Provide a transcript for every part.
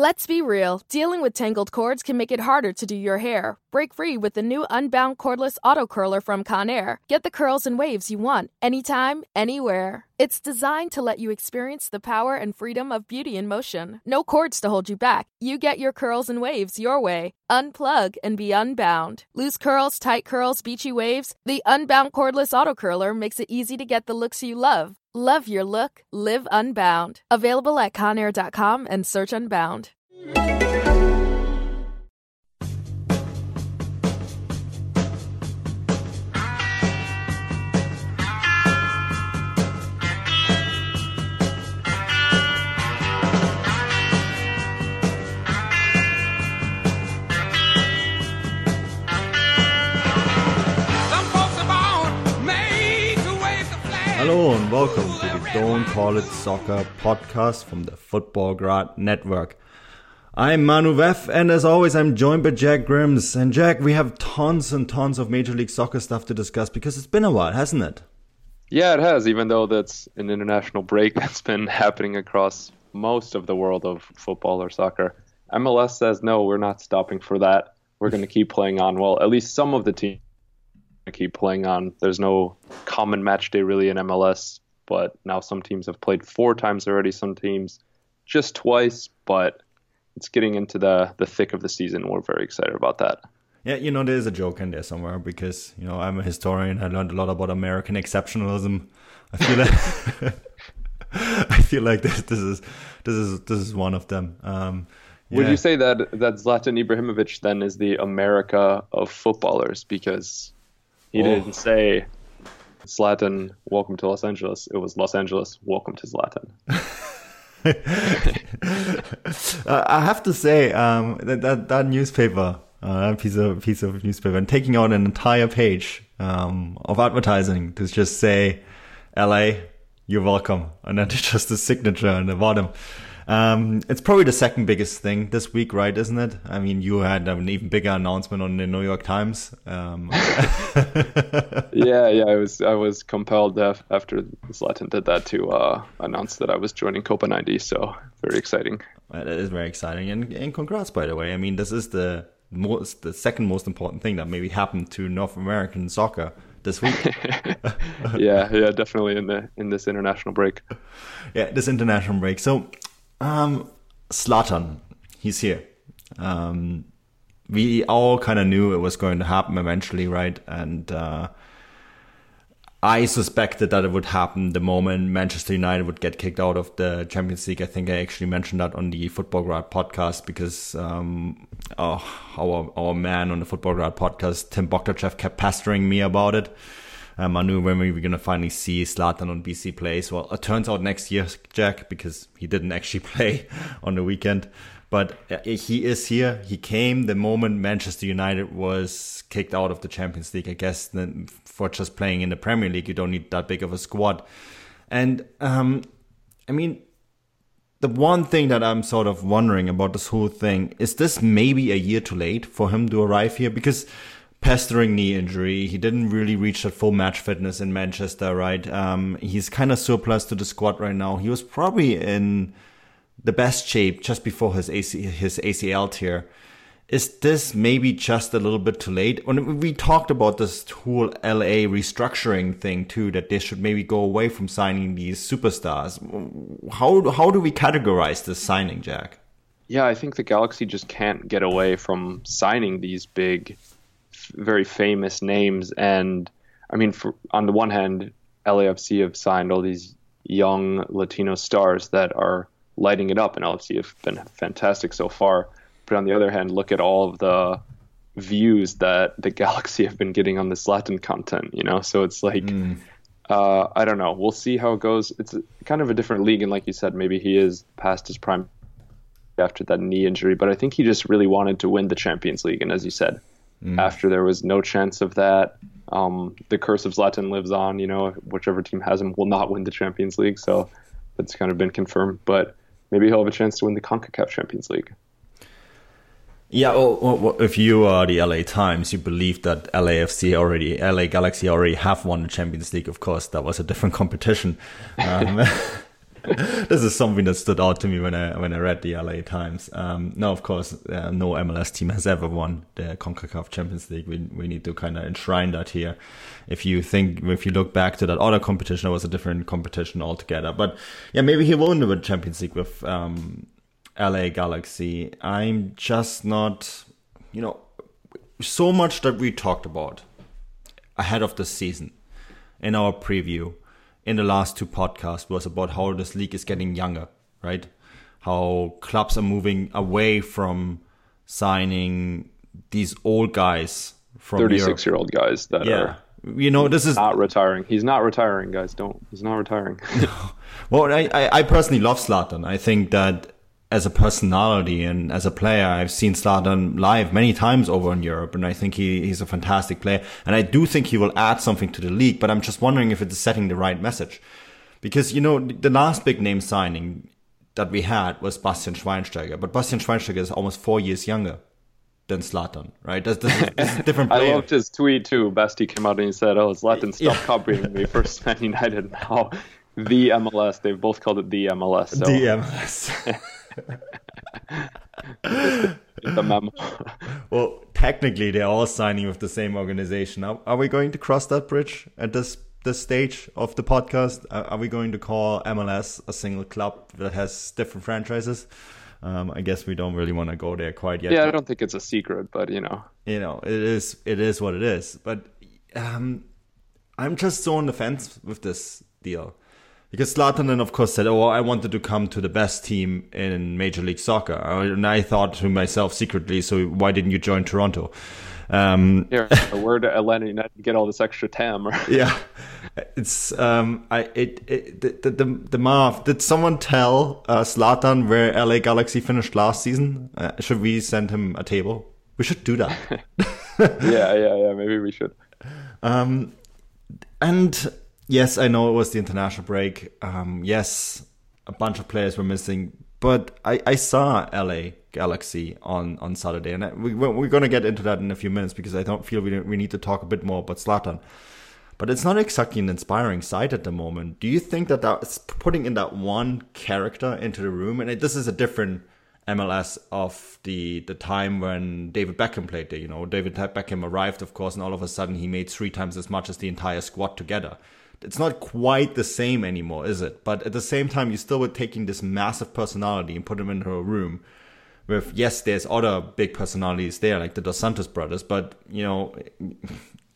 Let's be real, dealing with tangled cords can make it harder to do your hair. Break free with the new Unbound Cordless Auto Curler from Conair. Get the curls and waves you want, anytime, anywhere. It's designed to let you experience the power and freedom of beauty in motion. No cords to hold you back. You get your curls and waves your way. Unplug and be unbound. Loose curls, tight curls, beachy waves. The Unbound Cordless Auto Curler makes it easy to get the looks you love. Love your look, live unbound. Available at conair.com and search unbound. Hello and welcome to the Don't Call It Soccer podcast from the Futbolgrad Network. I'm Manu Veth, and as always, I'm joined by Jack Grimse. And Jack, we have tons and tons of Major League Soccer stuff to discuss because it's been a while, hasn't it? Yeah, it has, even though that's an international break that's been happening across most of the world of football or soccer. MLS says, no, we're not stopping for that. We're going to keep playing on. Well, at least some of the teams keep playing on. There's no common match day really in MLS, but now some teams have played four times already, some teams just twice, but it's getting into the the thick of the season. We're very excited about that. Yeah, you know, there's a joke in there somewhere because you know I'm a historian. I learned a lot about American exceptionalism. I feel like I feel like this this is this is this is one of them. Um, yeah. Would you say that that Zlatan Ibrahimovic then is the America of footballers because he oh. didn't say Zlatan, welcome to Los Angeles. It was Los Angeles, welcome to Zlatan. uh, I have to say um, that, that that newspaper, uh, that piece of piece of newspaper, and taking out an entire page um, of advertising to just say, "L.A., you're welcome," and then just a signature on the bottom. Um, it's probably the second biggest thing this week, right? Isn't it? I mean, you had an even bigger announcement on the New York Times. Um. yeah, yeah, I was I was compelled after Zlatan did that to uh, announce that I was joining Copa 90. So very exciting. That is very exciting, and, and congrats, by the way. I mean, this is the most the second most important thing that maybe happened to North American soccer this week. yeah, yeah, definitely in the in this international break. Yeah, this international break. So um, Zlatan, he's here. Um, we all kind of knew it was going to happen eventually, right? And uh, I suspected that it would happen the moment Manchester United would get kicked out of the Champions League. I think I actually mentioned that on the Futbolgrad podcast because um, oh, our our man on the Futbolgrad podcast, Tim Bogdachev, kept pestering me about it um, I knew when we were going to finally see Zlatan on BC Place. Well, it turns out next year, Jack, because he didn't actually play on the weekend. But uh, he is here. He came the moment Manchester United was kicked out of the Champions League. I guess for just playing in the Premier League, you don't need that big of a squad. And um, I mean, the one thing that I'm sort of wondering about this whole thing is this maybe a year too late for him to arrive here because pestering knee injury. He didn't really reach that full match fitness in Manchester, right? Um, he's kind of surplus to the squad right now. He was probably in the best shape just before his AC, his ACL tear. Is this maybe just a little bit too late? When we talked about this whole LA restructuring thing too, that they should maybe go away from signing these superstars. How how do we categorize this signing, Jack? Yeah, I think the Galaxy just can't get away from signing these big very famous names. And I mean, for, on the one hand, LAFC have signed all these young Latino stars that are lighting it up, and LAFC have been fantastic so far. But on the other hand, look at all of the views that the Galaxy have been getting on this Zlatan content, you know? So it's like, mm. uh, I don't know. We'll see how it goes. It's kind of a different league, and like you said, maybe he is past his prime after that knee injury, but I think he just really wanted to win the Champions League. And as you said, mm. after there was no chance of that. Um, the curse of Zlatan lives on. You know, whichever team has him will not win the Champions League. So that's kind of been confirmed. But maybe he'll have a chance to win the CONCACAF Champions League. Yeah, well, well, if you are the LA Times, you believe that LAFC already, LA Galaxy already have won the Champions League. Of course, that was a different competition. Um, this is something that stood out to me when I when I read the LA Times. Um, no, of course, uh, no MLS team has ever won the Concacaf Champions League. We we need to kind of enshrine that here. If you think, if you look back to that other competition, it was a different competition altogether. But yeah, maybe he won the Champions League with um, LA Galaxy. I'm just not, you know, so much that we talked about ahead of the season in our preview in the last two podcasts was about how this league is getting younger, right? How clubs are moving away from signing these old guys from 36 year old guys that yeah. are you know this is not retiring he's not retiring guys don't he's not retiring well I, I, personally love Zlatan I think that as a personality and as a player, I've seen Zlatan live many times over in Europe, and I think he, he's a fantastic player. And I do think he will add something to the league, but I'm just wondering if it's setting the right message. Because, you know, the last big name signing that we had was Bastian Schweinsteiger, but Bastian Schweinsteiger is almost four years younger than Zlatan, right? That's, that's, that's a different player. I loved his tweet too. Basti came out and he said, "Oh, Zlatan, stop yeah. copying me for Man United now." The MLS, they've both called it the MLS. So. The MLS. the memo. well, technically, they're all signing with the same organization. Are, are, we going to cross that bridge at this this stage of the podcast? Are, are, we going to call MLS a single club that has different franchises? Um, I guess we don't really want to go there quite yet. Yeah, I don't think it's a secret, but you know, you know, it is it is what it is. But um, I'm just so on the fence with this deal. Because Zlatan then, of course, said, "Oh, I wanted to come to the best team in Major League Soccer," and I thought to myself secretly, "So why didn't you join Toronto?" Um, yeah, where did Atlanta United get all this extra TAM? yeah, it's um, I it, it the the the, the Did someone tell uh, Zlatan where LA Galaxy finished last season? Uh, should we send him a table? We should do that. yeah, yeah, yeah. Maybe we should. Um, and yes, I know it was the international break. Um, yes, a bunch of players were missing, but I, I saw LA Galaxy on, on Saturday, and I, we, we're going to get into that in a few minutes because I don't feel we, we need to talk a bit more about Zlatan. But it's not exactly an inspiring sight at the moment. Do you think that that's putting in that one character into the room? And it, this is a different MLS of the the time when David Beckham played there. You know, David Beckham arrived, of course, and all of a sudden he made three times as much as the entire squad together it's not quite the same anymore, is it? But at the same time, you still were taking this massive personality and put them into a room with yes, there's other big personalities there, like the Dos Santos brothers, but you know,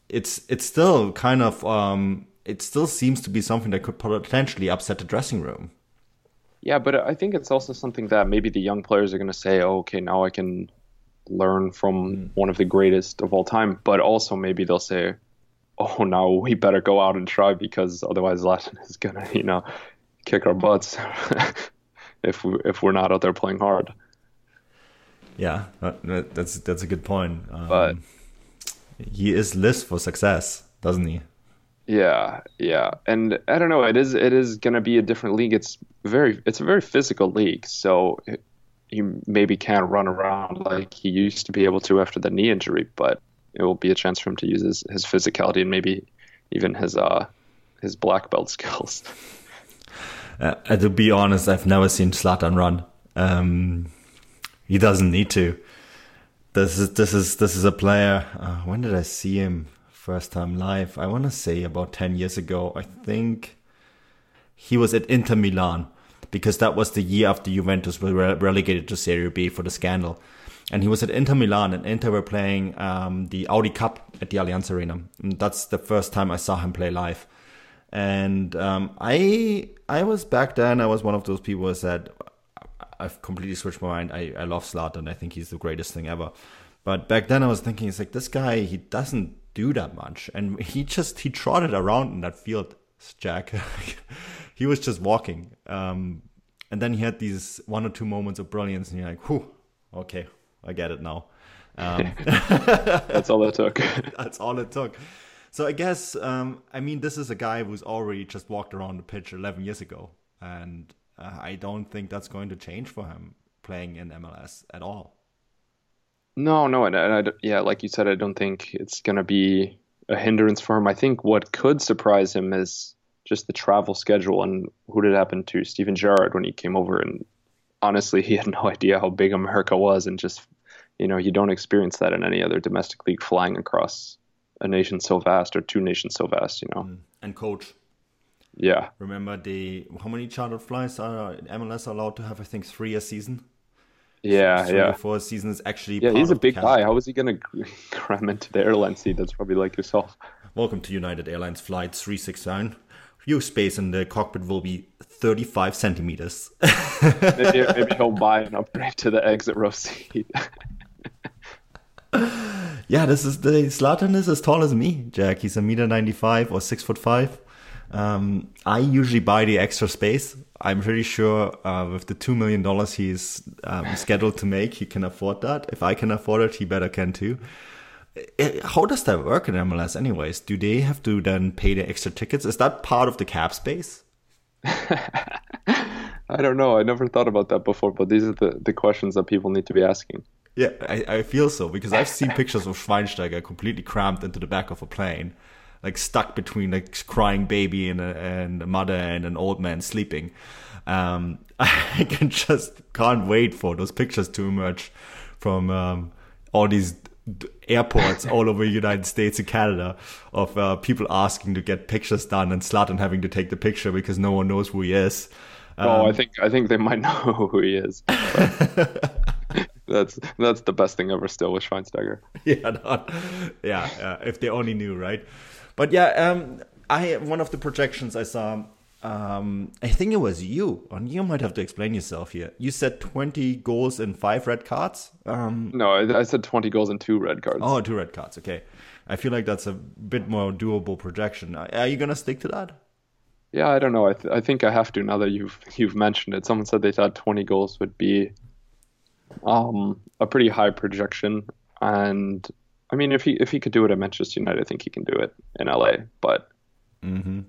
it's it's still kind of um, it still seems to be something that could potentially upset the dressing room. Yeah, but I think it's also something that maybe the young players are going to say, oh, okay, now I can learn from mm. one of the greatest of all time. But also maybe they'll say, oh no, we better go out and try because otherwise Zlatan is gonna, you know, kick our butts if we if we're not out there playing hard. Yeah, that's that's a good point. Um, but he is list for success, doesn't he? Yeah, yeah, and I don't know. It is it is gonna be a different league. It's very it's a very physical league, so he maybe can't run around like he used to be able to after the knee injury, but it will be a chance for him to use his, his physicality and maybe even his uh his black belt skills. Uh, to be honest, I've never seen Zlatan run. Um, he doesn't need to. This is this is this is a player. Uh, when did I see him first time live? I want to say about ten years ago. I think he was at Inter Milan because that was the year after Juventus were relegated to Serie B for the scandal and he was at Inter Milan, and Inter were playing um, the Audi Cup at the Allianz Arena. And that's the first time I saw him play live. And um, I I was back then. I was one of those people who said, "I've completely switched my mind. I, I love Zlatan. I think he's the greatest thing ever." But back then, I was thinking, it's like this guy. He doesn't do that much, and he just he trotted around in that field, Jack. he was just walking. Um, and then he had these one or two moments of brilliance, and you're like, "Whew, okay, I get it now. Um, That's all it took. That's all it took. So I guess um, I mean this is a guy who's already just walked around the pitch 11 years ago, and uh, I don't think that's going to change for him playing in MLS at all. No, no, and, and I, yeah, like you said, I don't think it's going to be a hindrance for him. I think what could surprise him is just the travel schedule and who did it happen to? Steven Gerrard when he came over and honestly he had no idea how big America was and just you know you don't experience that in any other domestic league flying across a nation so vast or two nations so vast you know. Mm. And coach. Yeah. Remember the how many chartered flights are MLS allowed to have I think three a season? Yeah yeah. four seasons actually yeah he's a big guy. How is he gonna cram into the airline seat? That's probably like yourself. Welcome to United Airlines flight 369 your space in the cockpit will be 35 centimeters maybe, maybe he'll buy an upgrade to the exit row seat Yeah, this is the Zlatan is as tall as me, Jack. He's a meter ninety five or six foot five. Um, I usually buy the extra space. I'm pretty sure uh, with the two million dollars he's um, scheduled to make, he can afford that. If I can afford it, he better can too. Eh, How does that work in MLS, anyways? Do they have to then pay the extra tickets? Is that part of the cap space? I don't know. I never thought about that before, but these are the, the questions that people need to be asking. Yeah, I, I feel so because I've seen pictures of Schweinsteiger completely crammed into the back of a plane, like stuck between like crying baby and a, and a mother and an old man sleeping. Um, I can just can't wait for those pictures to emerge from um, all these airports all over the United States and Canada of uh, people asking to get pictures done and Zlatan having to take the picture because no one knows who he is. oh, I Um, think I think they might know who he is. that's that's the best thing ever. Still with Schweinsteiger. yeah, not, yeah. Uh, if they only knew, right? But yeah, um, I one of the projections I saw. Um, I think it was you, and you might have to explain yourself here. You said twenty goals and five red cards. Um, No, I, I said 20 goals and two red cards. oh, two red cards. Okay, I feel like that's a bit more doable projection. Are are you gonna stick to that? Yeah, I don't know. I, th- I think I have to now that you've you've mentioned it. Someone said they thought 20 goals would be um, a pretty high projection, and I mean, if he if he could do it at Manchester United, I think he can do it in LA. But Mm-hmm.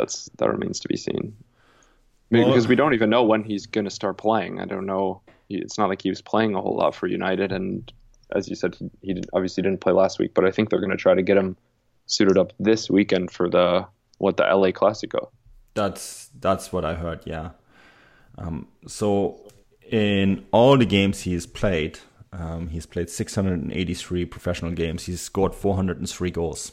That's that remains to be seen. Well- because we don't even know when he's going to start playing. I don't know. It's not like he was playing a whole lot for United, and as you said, he, he obviously didn't play last week. But I think they're going to try to get him suited up this weekend for the what the LA Clasico. That's that's what I heard. Yeah. Um, so in all the games he's played, um, he's played 683 professional games. He's scored 403 goals.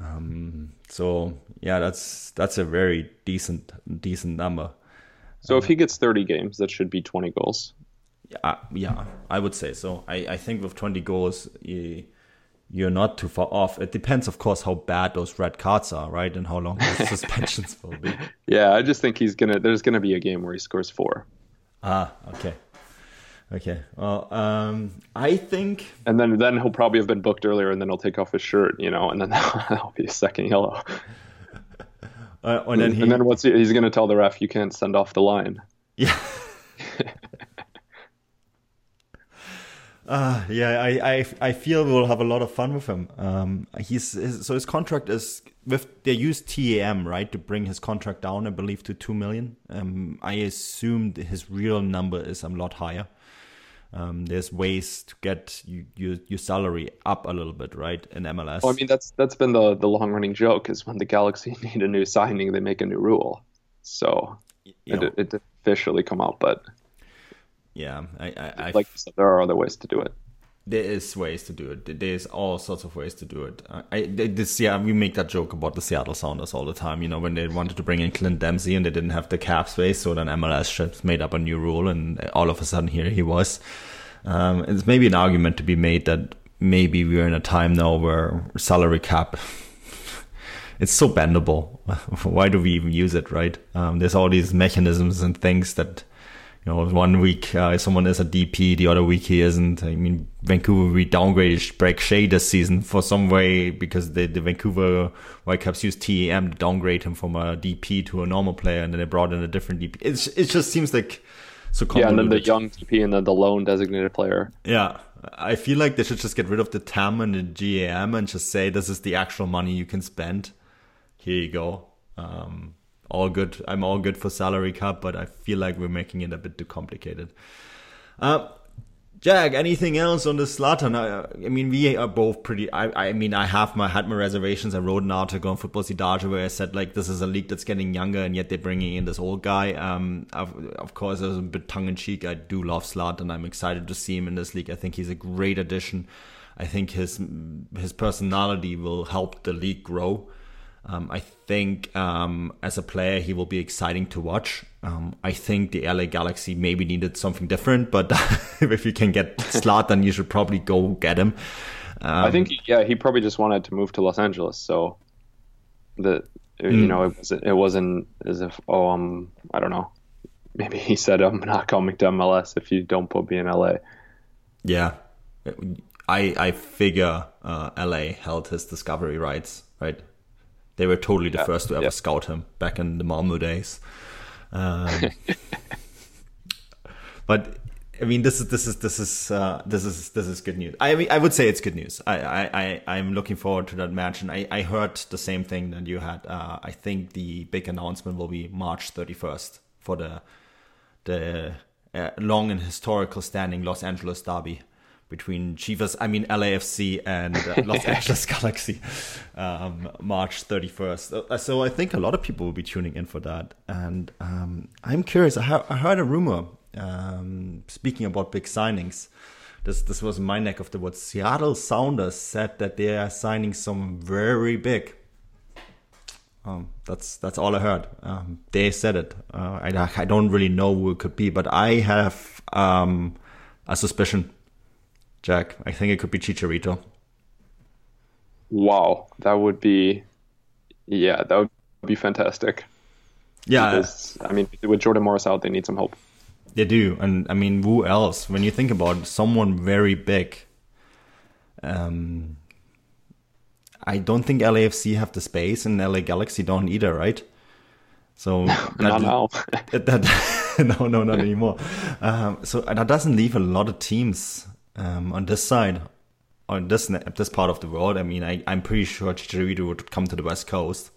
Um, so yeah, that's that's a very decent decent number. So if he gets 30 games, that should be 20 goals. Yeah, yeah, I would say so. I, I think with 20 goals, you, you're not too far off. It depends, of course, how bad those red cards are, right, and how long the suspensions will be. Yeah, I just think he's gonna. There's gonna be a game where he scores four, Ah, okay. Okay. Well, um, I think and then then he'll probably have been booked earlier, and then he'll take off his shirt, you know, and then that'll be a second yellow. uh, and then he and then what's he, he's gonna tell the ref you can't send off the line. yeah. Uh, yeah, I, I, I feel we'll have a lot of fun with him. Um, he's his, so his contract is with they use TAM right to bring his contract down, I believe, to two million. Um, I assumed his real number is a lot higher. Um, there's ways to get you, your your salary up a little bit, right? In MLS. Well, I mean that's that's been the the long running joke is when the Galaxy need a new signing, they make a new rule. So you it, know, it didn't officially come out, but yeah, I, I, I like said, there are other ways to do it. There is ways to do it. There's all sorts of ways to do it. I, I this yeah, we make that joke about the Seattle Sounders all the time. You know, when they wanted to bring in Clint Dempsey and they didn't have the cap space, so then MLS made up a new rule, and all of a sudden here he was. Um, it's maybe an argument to be made that maybe we're in a time now where salary cap it's so bendable. Why do we even use it, right? Um, there's all these mechanisms and things that you know, one week uh, someone is a DP, the other week he isn't. I mean, Vancouver we downgraded Brek Shea this season for some way because the, the Vancouver Whitecaps used TAM to downgrade him from a DP to a normal player, and then they brought in a different DP. It's, it just seems like so Yeah, and then the convoluted. young DP and then the lone designated player. Yeah, I feel like they should just get rid of the TAM and the GAM and just say this is the actual money you can spend. Here you go. Um, all good. I'm all good for salary cap, but I feel like we're making it a bit too complicated. Uh, Jack, anything else on the Zlatan? I, I, mean, we are both pretty. I, I mean, I have my had my reservations. I wrote an article on Football Cidade where I said like this is a league that's getting younger, and yet they're bringing in this old guy. Um, of, of course, as a bit tongue in cheek, I do love Zlatan. I'm excited to see him in this league. I think he's a great addition. I think his his personality will help the league grow. Um, I think um, as a player, he will be exciting to watch. Um, I think the LA Galaxy maybe needed something different, but if you can get Zlatan you should probably go get him. I think, yeah, he probably just wanted to move to Los Angeles. So the mm. you know it, was, it wasn't as if oh um I don't know maybe he said I'm not coming to MLS if you don't put me in LA. Yeah, I I figure uh, LA held his discovery rights, right? They were totally the yeah, first to ever yeah. scout him back in the Malmo days. Um, but I mean, this is this is this is uh, this is this is good news. I mean, I would say it's good news. I I I am looking forward to that match, and I I heard the same thing that you had. Uh, I think the big announcement will be March thirty first for the the uh, long and historical standing Los Angeles Derby between Chivas, I mean LAFC and uh, Los Angeles Galaxy, um, March 31st. Uh, so I think a lot of people will be tuning in for that. And um, I'm curious, I, ha- I, heard a rumor, um, speaking about big signings. This, this was my neck of the woods. Seattle Sounders said that they are signing some very big. Um, that's that's all I heard. Um, they said it. Uh, I, I don't really know who it could be, but I have um, a suspicion Jack. I think it could be Chicharito. Wow, that would be, yeah, that would be fantastic. Yeah, because, I mean, with Jordan Morris out, they need some help. They do, and I mean, who else? When you think about someone very big, um, I don't think LAFC have the space, and LA Galaxy don't either, right? So that, not now. that, that no, no, not anymore. Um, so that doesn't leave a lot of teams um, on this side, on this this part of the world, I mean, I, I'm pretty sure Chicharito would come to the West Coast.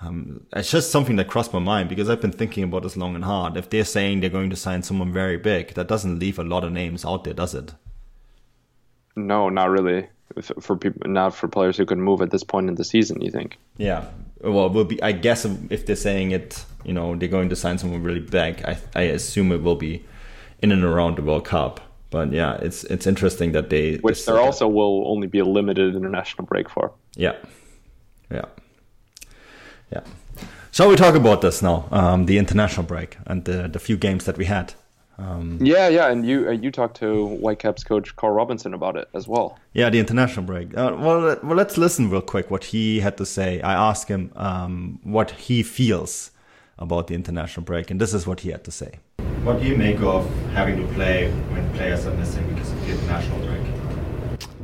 Um, it's just something that crossed my mind because I've been thinking about this long and hard. If they're saying they're going to sign someone very big, that doesn't leave a lot of names out there, does it? No, not really. For people, not for players who can move at this point in the season. You think? Yeah. Well, will be. I guess if they're saying it, you know, they're going to sign someone really big. I I assume it will be in and around the World Cup. But yeah, it's it's interesting that they which there also will only be a limited international break for. Yeah, yeah, yeah. Shall we talk about this now? Um, the international break and the the few games that we had. Um, yeah, yeah, and you uh, you talked to Whitecaps coach Carl Robinson about it as well. Yeah, the international break. Uh, well, well, let's listen real quick what he had to say. I asked him um, what he feels about the international break, and this is what he had to say. What do you make of having to play when players are missing because of the international break?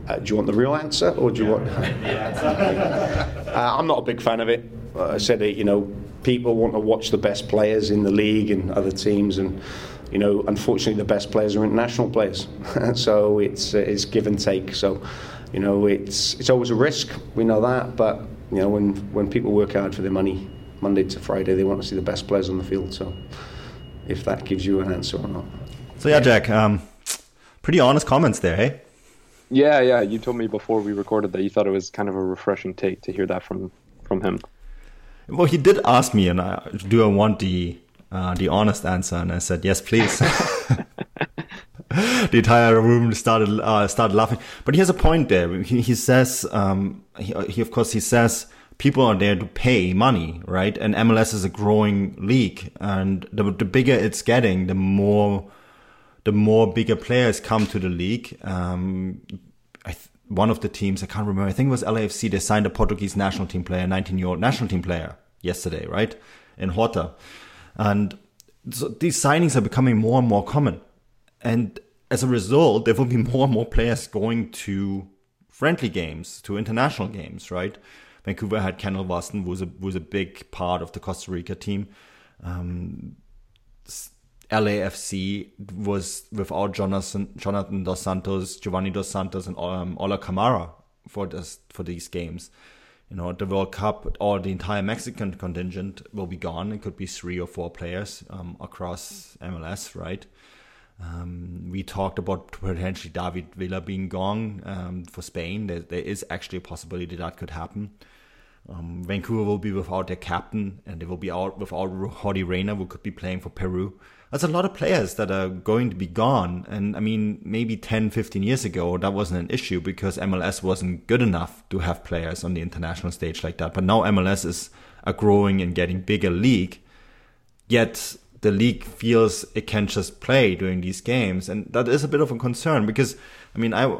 Uh, do you want the real answer, or do you yeah, want? uh, I'm not a big fan of it. Uh, I said it. You know, people want to watch the best players in the league and other teams, and you know, unfortunately, the best players are international players. so it's uh, it's give and take. So, you know, it's it's always a risk. We know that, but you know, when when people work hard for their money, Monday to Friday, they want to see the best players on the field. So if that gives you an answer or not. So yeah, Jack, um, pretty honest comments there, hey? Yeah, yeah. You told me before we recorded that you thought it was kind of a refreshing take to hear that from from him. Well, he did ask me, and I, do I want the uh, the honest answer? And I said yes, please. the entire room started uh, started laughing. But he has a point there. He, he says, um, he, he, of course he says people are there to pay money, right? And MLS is a growing league, and the the bigger it's getting, the more the more bigger players come to the league. Um, th- one of the teams I can't remember. I think it was LAFC. They signed a Portuguese national team player, 19 year old national team player yesterday, right? In Horta, and so these signings are becoming more and more common, and as a result, there will be more and more players going to friendly games, to international games, right? Vancouver had Kendall Waston, was a was a big part of the Costa Rica team. Um, LAFC was without Jonathan, Jonathan dos Santos, Giovanni dos Santos, and um, Ola Kamara for this for these games. You know, the World Cup, or the entire Mexican contingent will be gone. It could be three or four players um, across MLS, right? Um, we talked about potentially David Villa being gone um, for Spain. There, there is actually a possibility that could happen. Um, Vancouver will be without their captain, and they will be out without Yordy Reyna, who could be playing for Peru. That's a lot of players that are going to be gone. And I mean, maybe 10, 15 years ago, that wasn't an issue because MLS wasn't good enough to have players on the international stage like that. But now MLS is a growing and getting bigger league. Yet the league feels it can just play during these games. And that is a bit of a concern because, I mean, I,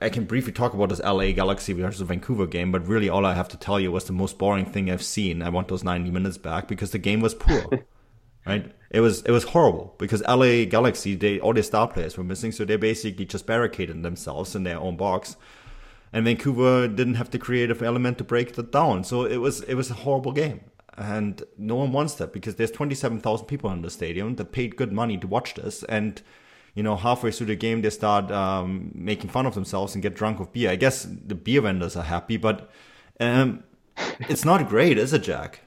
I can briefly talk about this LA Galaxy versus Vancouver game, but really all I have to tell you was the most boring thing I've seen. I want those 90 minutes back because the game was poor. right? It was it was horrible because LA Galaxy they all their star players were missing, so they basically just barricaded themselves in their own box. And Vancouver didn't have the creative element to break that down. So it was it was a horrible game. And no one wants that because there's 27,000 people in the stadium that paid good money to watch this. And, you know, halfway through the game, they start um, making fun of themselves and get drunk with beer. I guess the beer vendors are happy, but um, it's not great, is it, Jack?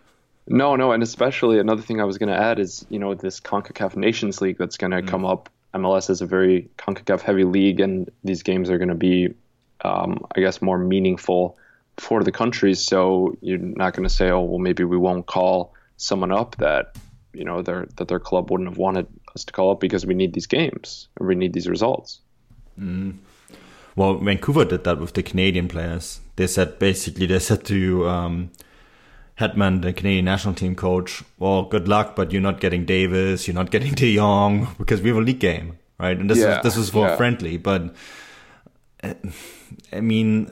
No, no, and especially another thing I was going to add is you know this Concacaf Nations League that's going to mm. come up. MLS is a very Concacaf heavy league, and these games are going to be, um, I guess, more meaningful for the countries. So you're not going to say, oh, well, maybe we won't call someone up that you know their that their club wouldn't have wanted us to call up because we need these games and we need these results. Mm. Well, Vancouver did that with the Canadian players. They said basically they said to um, Herdman, the Canadian national team coach, well, good luck, but you're not getting Davies, you're not getting De Jong because we have a league game, right? And this yeah, is this is for yeah. friendly, but uh, I mean,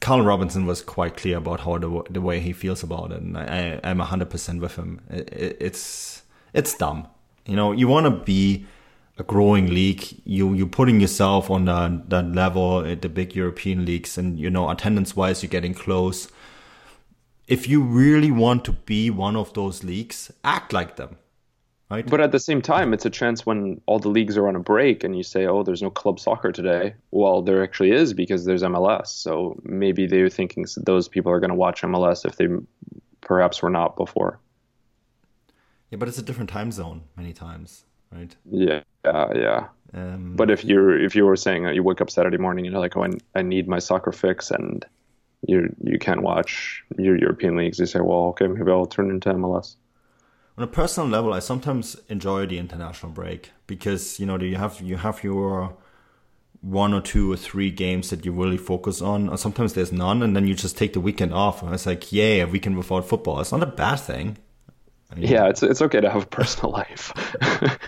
Carl Robinson was quite clear about how the the way he feels about it, and I, I'm hundred percent with him. It, it, it's it's dumb, you know. You want to be a growing league. You you're putting yourself on that that level at the big European leagues, and you know attendance wise, you're getting close if you really want to be one of those leagues, act like them. Right? But at the same time, it's a chance when all the leagues are on a break and you say, oh, there's no club soccer today. Well, there actually is because there's MLS. So maybe they're thinking those people are going to watch MLS if they perhaps were not before. Yeah, but it's a different time zone many times, right? Yeah, uh, yeah. Um, but if you're if you were saying you wake up Saturday morning and you're like, oh, I, I need my soccer fix and you you can't watch your European leagues. You say, well, okay, maybe I'll turn into MLS. On a personal level, I sometimes enjoy the international break because you know you have you have your one or two or three games that you really focus on, or sometimes there's none, and then you just take the weekend off. And it's like, yay, a weekend without football. It's not a bad thing. I mean, yeah, it's it's okay to have a personal life.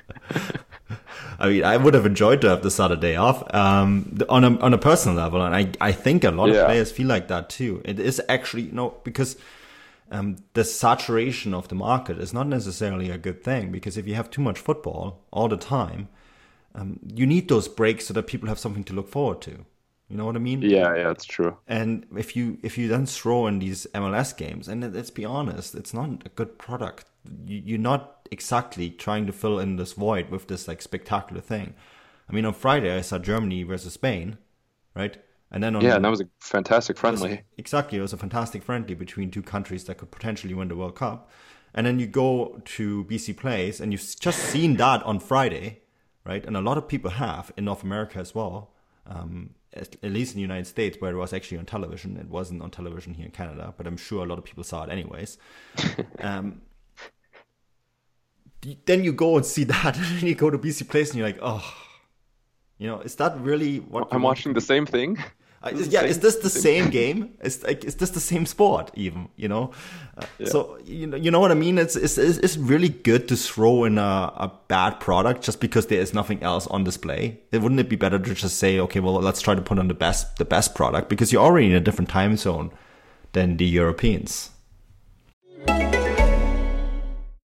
I mean, I would have enjoyed to have the Saturday off um, on a on a personal level, and I I think a lot yeah. of players feel like that too. It is actually you know because. Um, the saturation of the market is not necessarily a good thing because if you have too much football all the time, um, you need those breaks so that people have something to look forward to. You know what I mean? Yeah, yeah, it's true. And if you if you then throw in these MLS games, and let's be honest, it's not a good product. You, are not exactly trying to fill in this void with this like spectacular thing. I mean, on Friday I saw Germany versus Spain, right? And then on yeah, and that was a fantastic friendly. It was, exactly, it was a fantastic friendly between two countries that could potentially win the World Cup. And then you go to BC Place, and you've just seen that on Friday, right? And a lot of people have in North America as well. Um, at, at, least in the United States, where it was actually on television. It wasn't on television here in Canada, but I'm sure a lot of people saw it anyways. um, then you go and see that, and then you go to BC Place, and you're like, oh, you know, is that really what I'm watching? The same thing. Uh, yeah, is this the same game? Is like, is this the same sport? Even you know, uh, yeah. so you know, you know what I mean. It's, it's it's really good to throw in a, a bad product just because there is nothing else on display. It wouldn't it be better to just say, okay, well, let's try to put on the best the best product because you're already in a different time zone than the Europeans.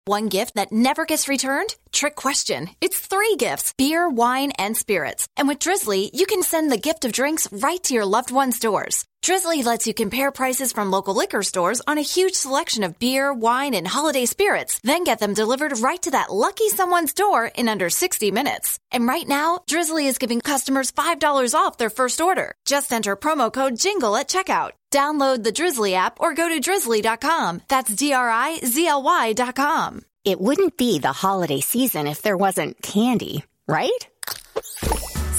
One gift that never gets returned? Trick question. It's three gifts beer, wine, and spirits. And with Drizzly, you can send the gift of drinks right to your loved one's doors. Drizzly lets you compare prices from local liquor stores on a huge selection of beer, wine, and holiday spirits, then get them delivered right to that lucky someone's door in under 60 minutes. And right now, Drizzly is giving customers $5 off their first order. Just enter promo code JINGLE at checkout. Download the Drizzly app or go to drizzly.com. That's D R I Z L Y.com. It wouldn't be the holiday season if there wasn't candy, right?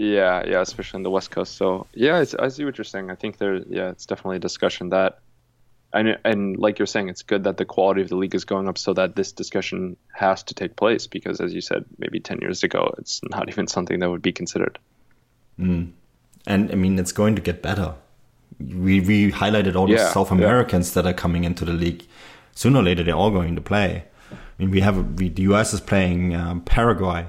Yeah, yeah, especially on the West Coast. So yeah, I see what you're saying. I think there, yeah, it's definitely a discussion that, and and like you're saying, it's good that the quality of the league is going up so that this discussion has to take place because, as you said, maybe ten years ago, it's not even something that would be considered. Mm. And I mean, it's going to get better. We we highlighted all the South Americans yeah. that are coming into the league. Sooner or later, they're all going to play. I mean, we have we, the US is playing um, Paraguay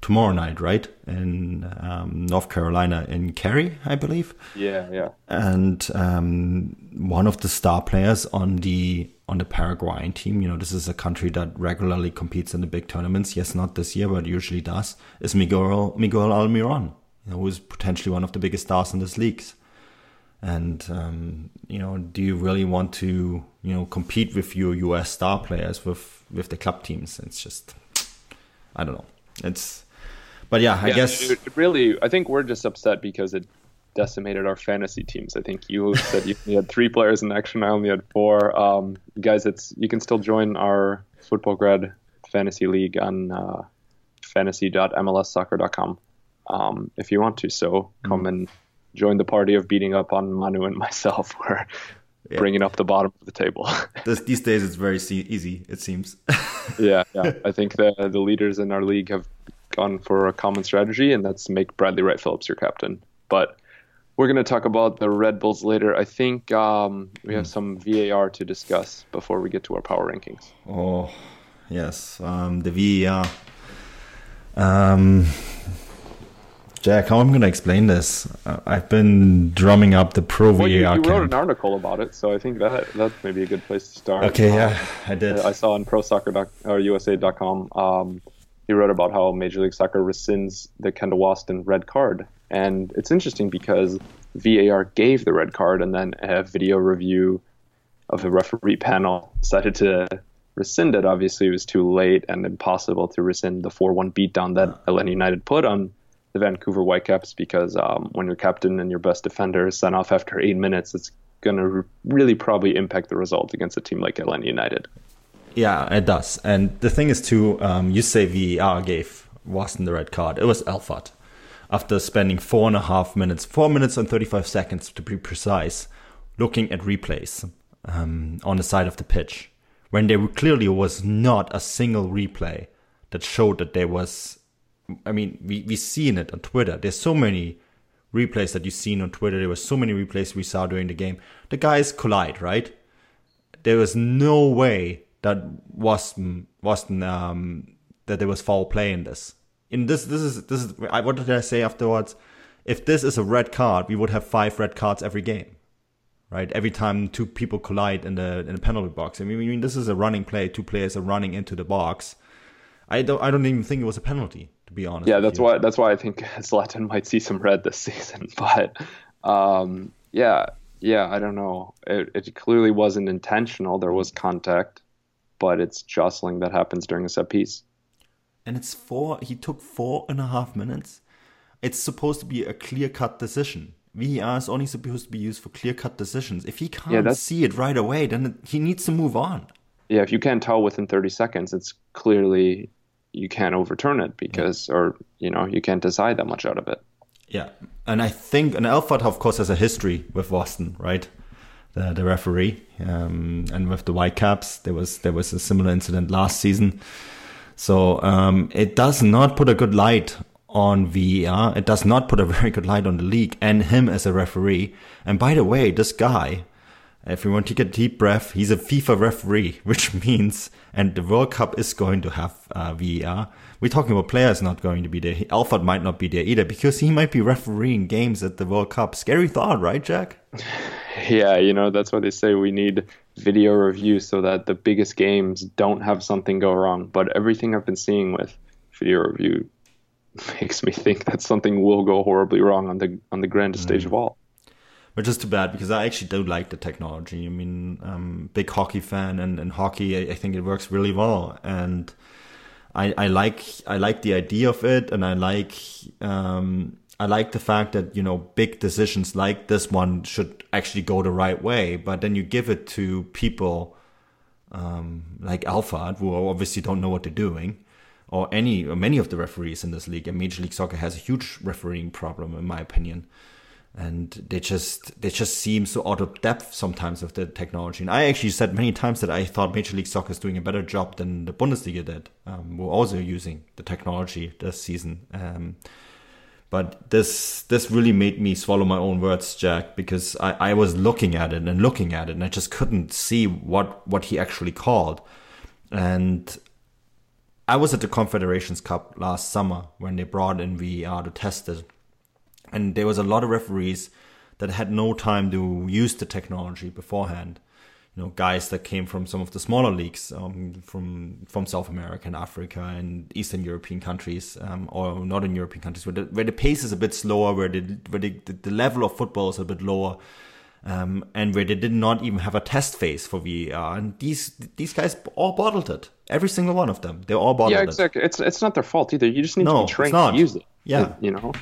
tomorrow night, right? In um, North Carolina, in Cary, I believe. Yeah, yeah. And um, one of the star players on the on the Paraguayan team, you know, this is a country that regularly competes in the big tournaments. Yes, not this year, but usually does. Is Miguel Miguel Almiron, you know, who is potentially one of the biggest stars in this leagues. And um, you know, do you really want to, you know, compete with your US star players with with the club teams? It's just, I don't know. It's but yeah, I yeah, guess it really. I think we're just upset because it decimated our fantasy teams. I think you said you had three players in action. I only had four. Um, guys, it's you can still join our Futbolgrad fantasy league on uh, fantasy.mlssoccer.com um, if you want to. So come mm. and join the party of beating up on Manu and myself. We're yeah. bringing up the bottom of the table. this, these days, it's very easy. It seems. yeah, yeah. I think the the leaders in our league have gone for a common strategy, and that's make Bradley Wright Phillips your captain. But we're going to talk about the Red Bulls later. I think um, we have some VAR to discuss before we get to our power rankings. Oh, yes, um, the VAR. Um, Jack, how am I going to explain this? Uh, I've been drumming up the pro well, VAR. You, you wrote camp. an article about it, so I think that that's maybe a good place to start. Okay, um, yeah, I did. I saw on ProSoccer or USA.com. Um, he wrote about how Major League Soccer rescinds the Kendall Waston red card. And it's interesting because VAR gave the red card, and then a video review of the referee panel decided to rescind it. Obviously, it was too late and impossible to rescind the 4 1 beatdown that Atlanta United put on the Vancouver Whitecaps because um, when your captain and your best defender is sent off after eight minutes, it's going to really probably impact the result against a team like Atlanta United. Yeah, it does. And the thing is, too, um, you say VAR gave Waston the red card. It was Elfath. After spending four and a half minutes, four minutes and 35 seconds to be precise, looking at replays um, on the side of the pitch, when there clearly was not a single replay that showed that there was. I mean, we we seen it on Twitter. There's so many replays that you've seen on Twitter. There were so many replays we saw during the game. The guys collide, right? There was no way that wasn't wasn't um, that there was foul play in this. In this, this is this is what did I say afterwards? If this is a red card, we would have five red cards every game, right? Every time two people collide in the in the penalty box. I mean, I mean this is a running play. Two players are running into the box. I don't I don't even think it was a penalty to be honest. Yeah, that's why that's why I think Zlatan might see some red this season. But um, yeah, yeah, I don't know. It, it clearly wasn't intentional. There was contact but it's jostling that happens during a set piece. And it's four, he took four and a half minutes. It's supposed to be a clear cut decision. VAR is only supposed to be used for clear cut decisions. If he can't yeah, see it right away, then he needs to move on. Yeah, if you can't tell within 30 seconds, it's clearly you can't overturn it because, yeah. or, you know, you can't decide that much out of it. Yeah. And I think, and Elfath, of course, has a history with Waston, right? The, the referee. Um, and with the Whitecaps, there was there was a similar incident last season. So um, it does not put a good light on VAR. It does not put a very good light on the league and him as a referee. And by the way, this guy, if you want to take a deep breath, he's a FIFA referee, which means, and the World Cup is going to have uh, VAR. We're talking about players not going to be there. Elfath might not be there either because he might be refereeing games at the World Cup. Scary thought, right, Jack? Yeah, you know, that's why they say we need video review so that the biggest games don't have something go wrong. But everything I've been seeing with video review makes me think that something will go horribly wrong on the on the grandest stage of all. Which is too bad because I actually do like the technology. I mean, I'm a big hockey fan, and in hockey, I, I think it works really well. And I, I like I like the idea of it, and I like um, I like the fact that you know big decisions like this one should actually go the right way. But then you give it to people um, like Elfath, who obviously don't know what they're doing, or any or many of the referees in this league. And Major League Soccer has a huge refereeing problem, in my opinion and they just they just seem so out of depth sometimes with the technology. And I actually said many times that I thought Major League Soccer is doing a better job than the Bundesliga did. Um, we're also using the technology this season. Um, but this this really made me swallow my own words, Jack, because I, I was looking at it and looking at it, and I just couldn't see what what he actually called. And I was at the Confederations Cup last summer when they brought in VAR to test it and there was a lot of referees that had no time to use the technology beforehand. You know, guys that came from some of the smaller leagues, um, from from South America and Africa and Eastern European countries, um, or Northern European countries, where the, where the pace is a bit slower, where the where the, the level of football is a bit lower, um, and where they did not even have a test phase for VAR. And these these guys all bottled it. Every single one of them. They all bottled it. yeah, exactly. it. It's it's not their fault either. You just need no, to be trained to use it. Yeah, you know.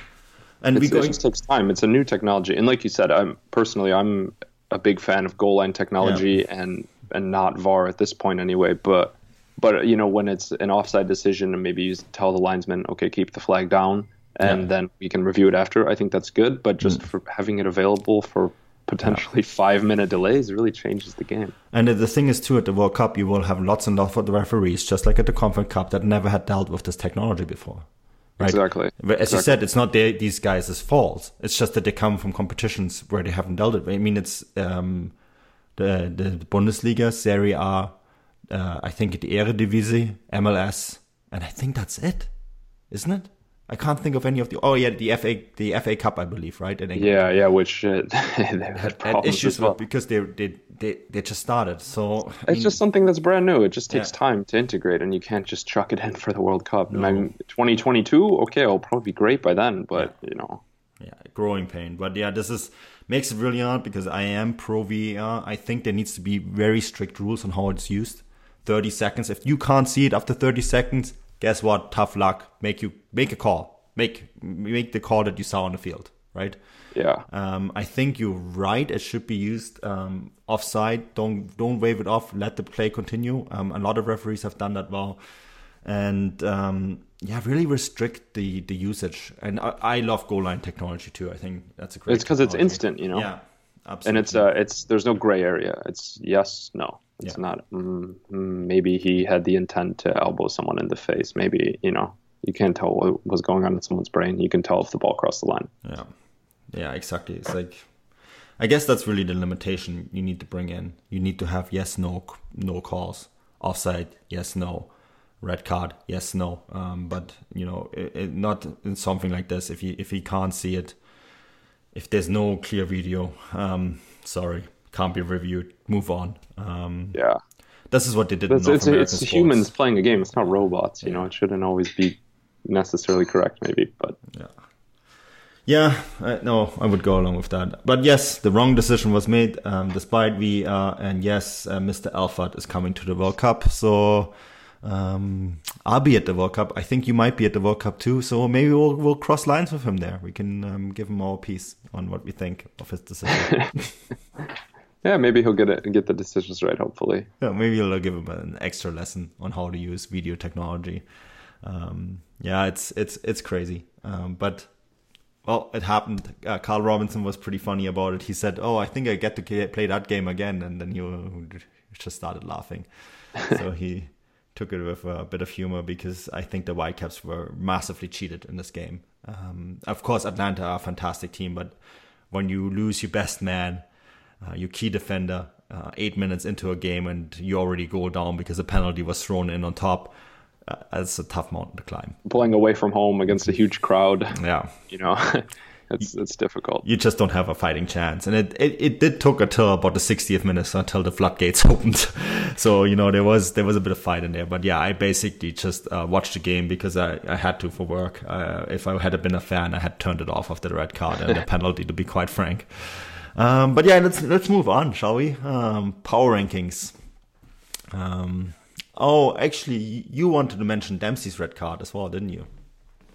And it's, we it just takes time. It's a new technology, and like you said, I'm personally I'm a big fan of goal line technology Yeah. and and not VAR at this point anyway. But but you know when it's an offside decision, and maybe you tell the linesman, okay, keep the flag down, and Yeah. then we can review it after. I think that's good. But just mm. for having it available for potentially five minute delays really changes the game. And the thing is too, at the World Cup, you will have lots and lots of the referees, just like at the Confed Cup, that never had dealt with this technology before. Right? Exactly. But as you said, it's not these guys' fault. It's just that they come from competitions where they haven't dealt it. I mean, it's um, the the Bundesliga, Serie A, uh, I think the Eredivisie, MLS, and I think that's it, isn't it? I can't think of any of the. Oh yeah, the FA the FA Cup, I believe, right? In England. Yeah, yeah, which uh, they had Had problems issues well. because they they they they just started. So I It's mean, just something that's brand new. It just takes Yeah. time to integrate, and you can't just chuck it in for the World Cup. I mean, 2022, okay, it'll probably be great by then, but you know, yeah, growing pain. But yeah, this is makes it really hard because I am pro VAR. I think there needs to be very strict rules on how it's used. 30 seconds. If you can't see it after 30 seconds, guess what? Tough luck. Make you make a call. Make make the call that you saw on the field, right? yeah, Um, I think you're right. It should be used um, offside. Don't don't wave it off. Let the play continue. Um, a lot of referees have done that well, and um, yeah, really restrict the the usage. And I, I love goal line technology too. I think that's a great. It's because it's instant, you know? Yeah, absolutely. and it's uh, it's there's no gray area. It's yes, no. It's Yeah. not. Mm, mm, maybe he had the intent to elbow someone in the face. Maybe you know, you can't tell what was going on in someone's brain. You can tell if the ball crossed the line. Yeah, yeah, exactly. It's like, I guess that's really the limitation you need to bring in. You need to have yes, no, no calls, offside, yes, no, red card, yes, no. Um, but you know, it, it, not in something like this. If he if he can't see it, if there's no clear video, um, sorry, can't be reviewed. Move on. Um, Yeah, this is what they did. it's it's, it's humans playing a game. It's not robots. You know, it shouldn't always be necessarily correct. Maybe, but Yeah, I, no, I would go along with that. But yes, the wrong decision was made, um, despite VR. And yes, uh, Mr. Elfath is coming to the World Cup. So um, I'll be at the World Cup. I think you might be at the World Cup too. So maybe we'll we'll cross lines with him there. We can um, give him our piece on what we think of his decision. yeah, maybe he'll get it get the decisions right. Hopefully. yeah, maybe I'll give him an extra lesson on how to use video technology. Um, yeah, it's it's it's crazy. Um, but well, it happened. Uh, Carl Robinson was pretty funny about it. He said, "Oh, I think I get to play that game again," and then he just started laughing. so he took it with a bit of humor because I think the Whitecaps were massively cheated in this game. Um, of course, Atlanta are a fantastic team, but when you lose your best man, uh, your key defender, uh, eight minutes into a game, and you already go down because a penalty was thrown in on top, uh, that's a tough mountain to climb. Playing away from home against a huge crowd. Yeah. You know, it's it's difficult. You just don't have a fighting chance, and it, it, it did took until about the 60th minute until the floodgates opened. so you know there was there was a bit of fight in there, but yeah, I basically just uh, watched the game because I, I had to for work. Uh, if I had been a fan, I had turned it off after the red card and the penalty. To be quite frank, um, but yeah, let's let's move on, shall we? Um, power rankings. Um, oh, actually, you wanted to mention Dempsey's red card as well, didn't you?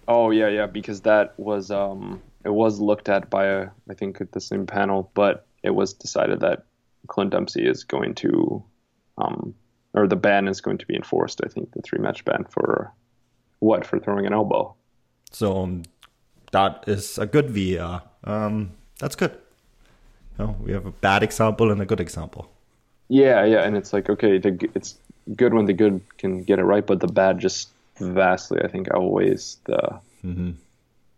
Oh yeah, yeah, because that was um, it was looked at by a I think the same panel, but it was decided that Clint Dempsey is going to, um, or the ban is going to be enforced. I think the three match ban for what for throwing an elbow. So um, that is a good VAR. Um, that's good. You know, we have a bad example and a good example. Yeah, yeah, and it's like okay, the, it's good when the good can get it right, but the bad just vastly, I think, outweighs the mm-hmm.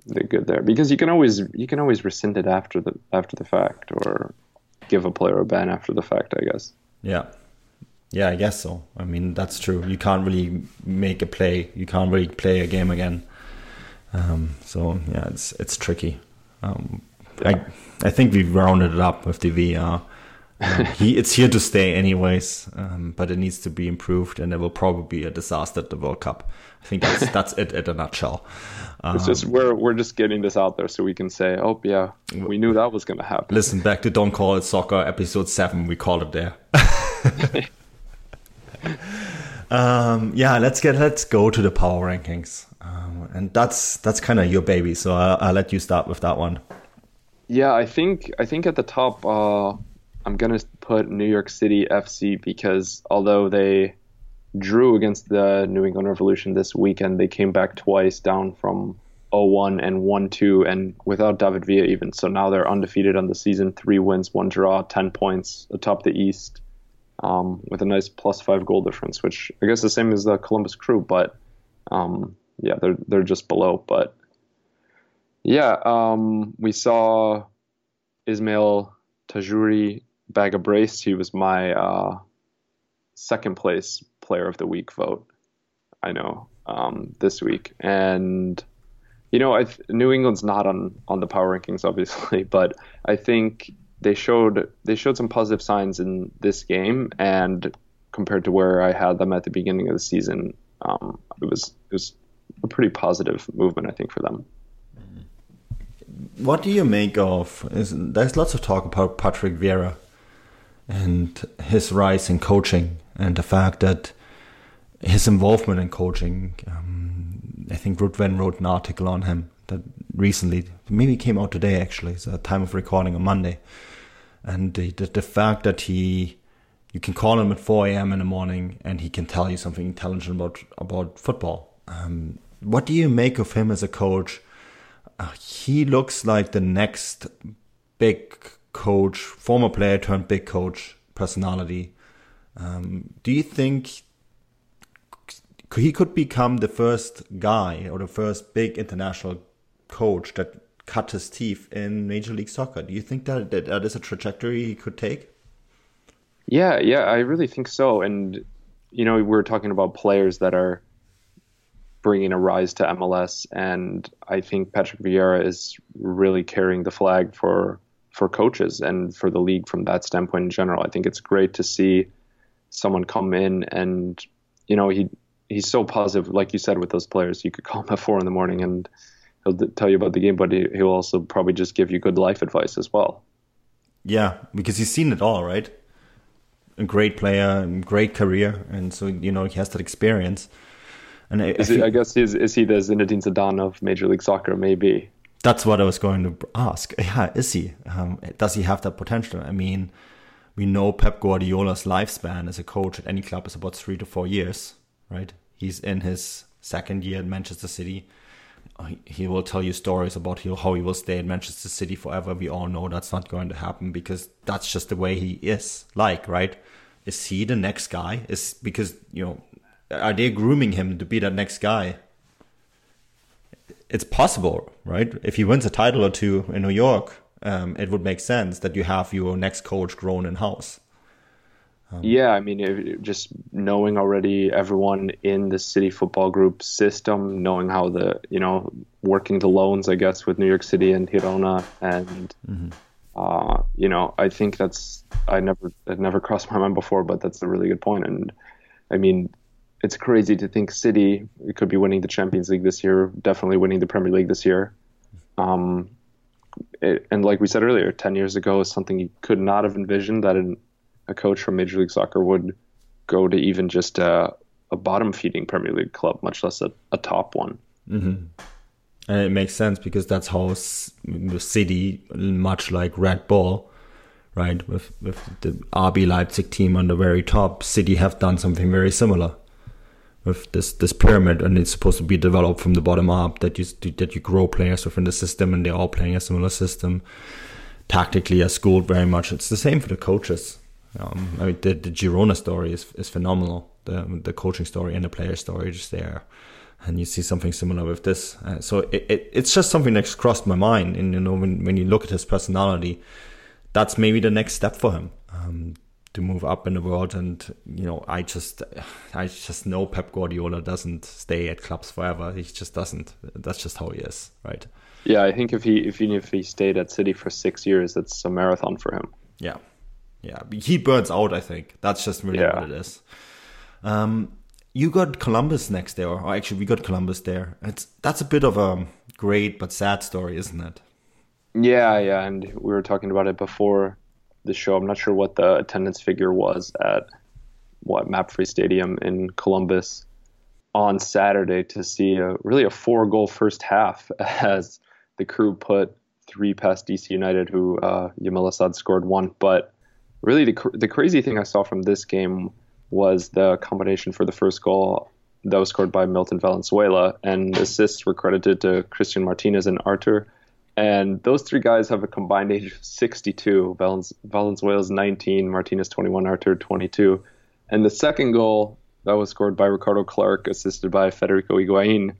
The good there because you can always you can always rescind it after the after the fact or give a player a ban after the fact. I guess. Yeah. Yeah, I guess so. I mean, that's true. You can't really make a play. You can't really play a game again. Um, so yeah, it's it's tricky. Um, I I think we've rounded it up with the VR. Um, he it's here to stay anyways, um, but it needs to be improved, and it will probably be a disaster at the World Cup. I think that's that's it in a nutshell. Um, it's just we're we're just getting this out there so we can say, oh yeah, we knew that was going to happen. Listen back to Don't Call It Soccer episode seven. We called it there. um, yeah, let's get let's go to the power rankings, um, and that's that's kind of your baby. So I'll, I'll, let you start with that one. Yeah, I think I think at the top. Uh, I'm gonna put New York City FC because although they drew against the New England Revolution this weekend, they came back twice down from 0-1 and 1-2, and without David Villa even. So now they're undefeated on the season, three wins, one draw, 10 points atop the East, um, with a nice plus five goal difference, which I guess the same as the Columbus Crew, but um, yeah, they're they're just below. But yeah, um, we saw Ismael Tajouri bag of brace. He was my uh, second place player of the week vote. I know um, this week, and you know, i New England's not on on the power rankings, obviously, but I think they showed they showed some positive signs in this game, and compared to where I had them at the beginning of the season, um, it was it was a pretty positive movement, I think, for them what do you make of? Is, there's lots of talk about Patrick Vieira and his rise in coaching and the fact that his involvement in coaching. Um, I think Ruthven wrote an article on him that recently, maybe came out today actually. It's a time of recording on Monday, and the, the, the fact that he, you can call him at 4 a.m. in the morning and he can tell you something intelligent about about football. Um, what do you make of him as a coach? Uh, he looks like the next big coach, former player turned big coach personality. Um, do you think he could become the first guy or the first big international coach that cut his teeth in Major League Soccer? Do you think that that, that is a trajectory he could take? Yeah, yeah, I really think so. And you know, we're talking about players that are bringing a rise to MLS, and I think Patrick Vieira is really carrying the flag for for coaches and for the league from that standpoint in general. I think it's great to see someone come in and you know he he's so positive, like you said with those players. You could call him at four in the morning and he'll tell you about the game, but he, he'll also probably just give you good life advice as well. Yeah, because he's seen it all, right? A great player, great career, and so you know he has that experience. And I, I, he, I guess is is he the Zinedine Zidane of Major League Soccer? Maybe that's what I was going to ask. Yeah, is he? Um, does he have that potential? I mean, we know Pep Guardiola's lifespan as a coach at any club is about three to four years, right? He's in his second year at Manchester City. He will tell you stories about how he will stay in Manchester City forever. We all know that's not going to happen because that's just the way he is. Like, right? Is he the next guy? Is because you know, are they grooming him to be that next guy? It's possible, right? If he wins a title or two in New York, um, it would make sense that you have your next coach grown in house. Um, yeah, I mean, it, just knowing already everyone in the City Football Group system, knowing how the you know working the loans, I guess, with New York City and Girona, and mm-hmm. uh, you know, I think that's I never it never crossed my mind before, but that's a really good point. And I mean, it's crazy to think City could be winning the Champions League this year, definitely winning the Premier League this year. Um, it, and like we said earlier, ten years ago, is something you could not have envisioned that an, a coach from Major League Soccer would go to even just a, a bottom feeding Premier League club, much less a, a top one. Mm-hmm. And it makes sense because that's how the city, much like Red Bull, right, with with the RB Leipzig team on the very top, City have done something very similar with this this pyramid, and it's supposed to be developed from the bottom up. That you that you grow players within the system, and they're all playing a similar system. Tactically, are schooled very much. It's the same for the coaches. Um, I mean, the, the Girona story is is phenomenal. The the coaching story and the player story just there and you see something similar with this. Uh, so it, it, it's just something that's crossed my mind. And you know, when when you look at his personality, that's maybe the next step for him um, to move up in the world. And you know, I just I just know Pep Guardiola doesn't stay at clubs forever. He just doesn't. That's just how he is, right? Yeah, I think if he if even if he stayed at City for six years, it's a marathon for him. Yeah, yeah. He burns out. I think that's just really yeah. what it is. Um, you got Columbus next there, or actually we got Columbus there. It's that's a bit of a great but sad story, isn't it? Yeah, yeah, and we were talking about it before the show. I'm not sure what the attendance figure was at what Mapfre Stadium in Columbus on Saturday to see a really a four goal first half as the crew put three past DC United, who uh, Yamil Asad scored one. But really, the the crazy thing I saw from this game was the combination for the first goal that was scored by Milton Valenzuela, and assists were credited to Christian Martinez and Artur. And those three guys have a combined age of 62. Valenzuela's 19, Martinez 21, Artur 22. And the second goal that was scored by Ricardo Clark, assisted by Federico Higuain,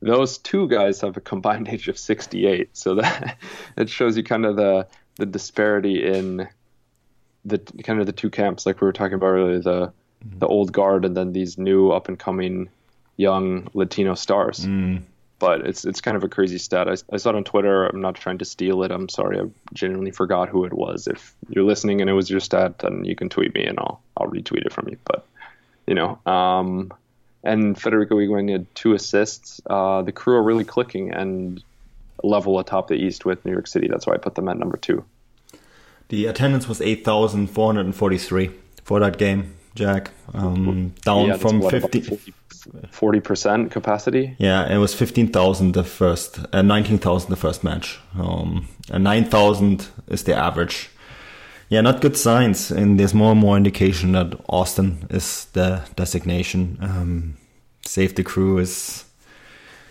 those two guys have a combined age of 68. So that it shows you kind of the the disparity in the kind of the two camps, like we were talking about earlier. The mm-hmm. the old guard and then these new up and coming young Latino stars. Mm. But it's it's kind of a crazy stat. I, I saw it on Twitter. I'm not trying to steal it. I'm sorry. I genuinely forgot who it was. If you're listening and it was your stat, then you can tweet me and I'll I'll retweet it from you. But you know, um, and Federico Higuain had two assists. Uh, the crew are really clicking and level atop the East with New York City. That's why I put them at number two. The attendance was 8,443 for that game. Jack. Um, down yeah, from 40 percent capacity. Yeah, it was fifteen thousand the first, uh, nineteen thousand the first match, um, and nine thousand is the average. Yeah, not good signs, and there's more and more indication that Austin is the designation. Um, crew is,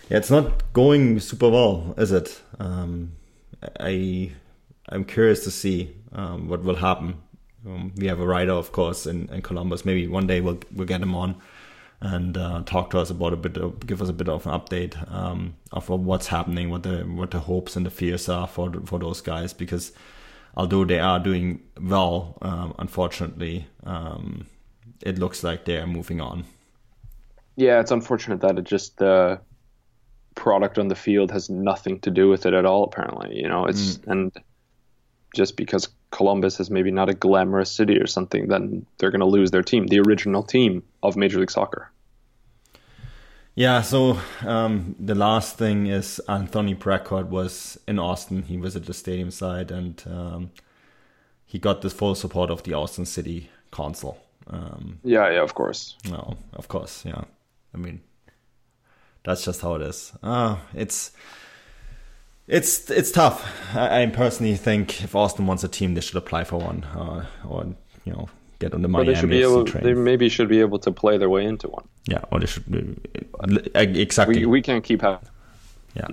yeah, it's not going super well, is it? Um, I, I'm curious to see um, what will happen um, we have a rider, of course, in, in Columbus. Maybe one day we'll we'll get him on and uh, talk to us about a bit, of, give us a bit of an update um, of what's happening, what the what the hopes and the fears are for for those guys. Because although they are doing well, um, unfortunately, um, it looks like they are moving on. Yeah, it's unfortunate that it just the uh, product on the field has nothing to do with it at all. Apparently, you know, it's mm. and just because Columbus is maybe not a glamorous city or something, then they're going to lose their team, the original team of Major League Soccer. Yeah, so um, the last thing is Anthony Precourt was in Austin. He visited the stadium side and um, he got the full support of the Austin City Council. Um, yeah, yeah, of course. No, of course, yeah. I mean, that's just how it is. Uh, it's it's it's tough. I, I, personally think if Austin wants a team, they should apply for one, uh, or you know, get on the Miami they should be able, train. They maybe should be able to play their way into one. Yeah, or they should be, exactly. We, we can't keep having. Yeah.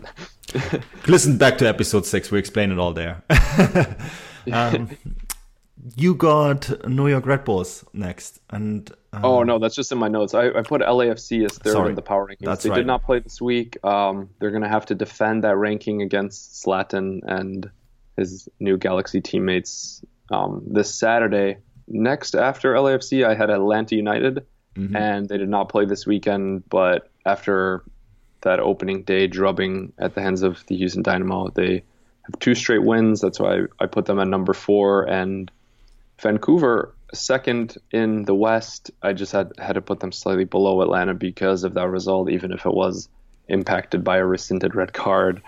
Listen back to episode six. We explain it all there. um, you got New York Red Bulls next, and um, oh no, that's just in my notes. I, I put LAFC as third sorry, in the power rankings. That's they right. did not play this week. Um, they're going to have to defend that ranking against Zlatan and his new Galaxy teammates um, this Saturday. next after LAFC, I had Atlanta United, mm-hmm. and they did not play this weekend. But after that opening day drubbing at the hands of the Houston Dynamo, they have two straight wins. That's why I, I put them at number four. And Vancouver, second in the West, I just had had to put them slightly below Atlanta because of that result, even if it was impacted by a rescinded red card.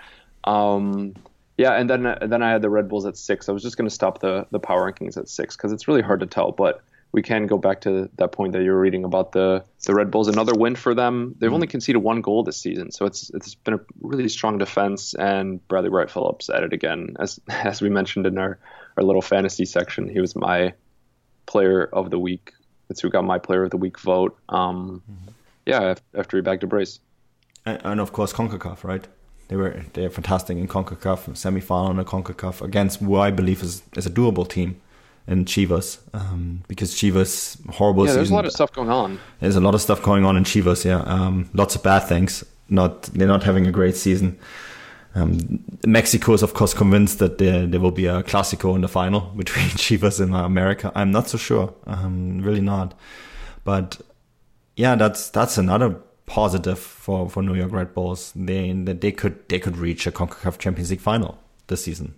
Um, yeah, and then then I had the Red Bulls at six. I was just going to stop the the power rankings at six because it's really hard to tell. But we can go back to that point that you were reading about the the Red Bulls. Another win for them. They've mm-hmm. only conceded one goal this season, so it's it's been a really strong defense. And Bradley Wright Phillips at it again, as as we mentioned in our our little fantasy section. He was my player of the week. That's who got my player of the week vote. Um, mm-hmm. Yeah, after he bagged a brace. And, and of course, Concacaf, right? They were they're fantastic in Concacaf semi-final in a Concacaf against who I believe is, is a doable team in Chivas um, because Chivas horrible. Yeah, there's season. a lot of stuff going on. There's a lot of stuff going on in Chivas. Yeah, um, lots of bad things. Not they're not having a great season. Um, Mexico is of course convinced that there, there will be a Clasico in the final between Chivas and America. I'm not so sure. Um, really not. But yeah, that's that's another positive for, for New York Red Bulls. They that they could they could reach a Concacaf Champions League final this season.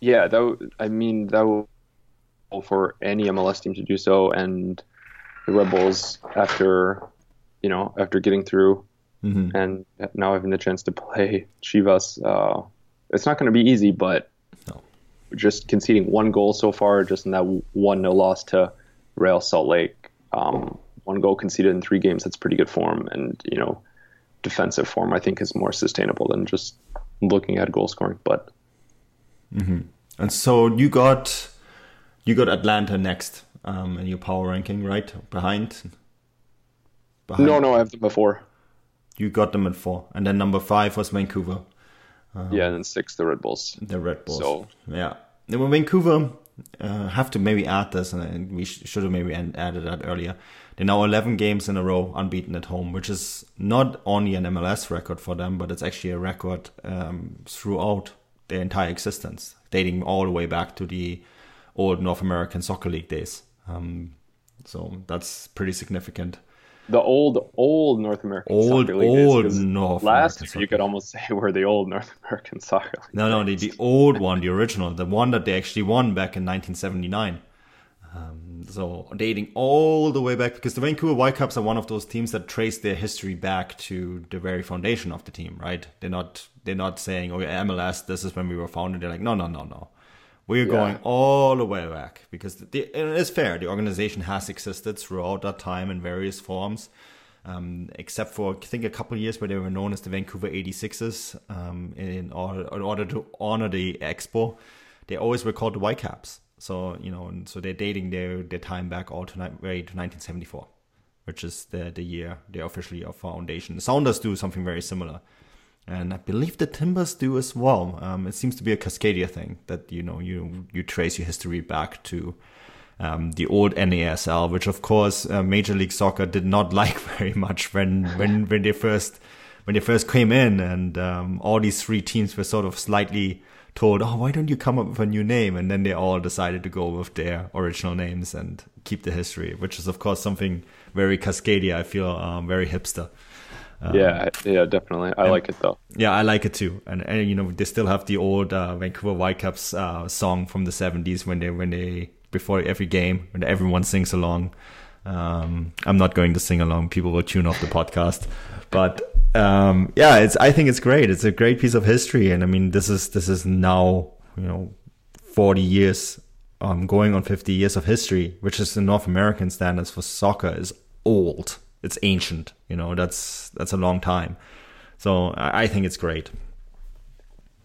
Yeah, that I mean that would for any MLS team to do so, and the Red Bulls after you know after getting through mm-hmm. and now having the chance to play Chivas, uh, it's not going to be easy, but no. just conceding one goal so far, just in that one no loss to Real Salt Lake. Um, one goal conceded in three games. That's pretty good form, and you know, defensive form I think is more sustainable than just looking at goal scoring. But mm-hmm. and so you got you got Atlanta next um, in your power ranking, right? Behind. Behind. No, no, I have them before. You got them at four, and then number five was Vancouver. Um, yeah, and then six the Red Bulls. The Red Bulls. So yeah, well, Vancouver uh, have to maybe add this, and we sh- should have maybe added that earlier. They're now 11 games in a row unbeaten at home, which is not only an MLS record for them, but it's actually a record um, throughout their entire existence, dating all the way back to the old North American Soccer League days. Um, so that's pretty significant. The old, old North American old, Soccer League old North last year you could almost say we're the old North American Soccer League. No, no, the, the old one, the original, the one that they actually won back in 1979. Um, so dating all the way back because the Vancouver Whitecaps are one of those teams that trace their history back to the very foundation of the team, right? They're not they're not saying, "Oh, yeah, MLS, this is when we were founded." They're like, "No, no, no, no. We're yeah. going all the way back because the, it's fair. The organization has existed throughout that time in various forms, um, except for I think a couple of years where they were known as the Vancouver 86ers. Um, in, order, in order to honor the expo, they always were called the Whitecaps. So you know, and so they're dating their their time back all to, way to 1974, which is the the year they officially of foundation. The Sounders do something very similar, and I believe the Timbers do as well. Um, it seems to be a Cascadia thing that you know you you trace your history back to. Um, the old NASL, which of course uh, Major League Soccer did not like very much when when when they first when they first came in, and um, all these three teams were sort of slightly told, "Oh, why don't you come up with a new name?" And then they all decided to go with their original names and keep the history, which is of course something very Cascadia. I feel um, very hipster. Um, yeah, yeah, definitely. I and, like it though. Yeah, I like it too. And, and you know, they still have the old uh, Vancouver Whitecaps uh, song from the '70s when they when they before every game when everyone sings along. Um, I'm not going to sing along. People will tune off the podcast. But um, yeah, it's. I think it's great. It's a great piece of history, and I mean, this is this is now you know, 40 years, um, going on 50 years of history, which is in North American standards for soccer is old. It's ancient. You know, that's that's a long time. So I, I think it's great.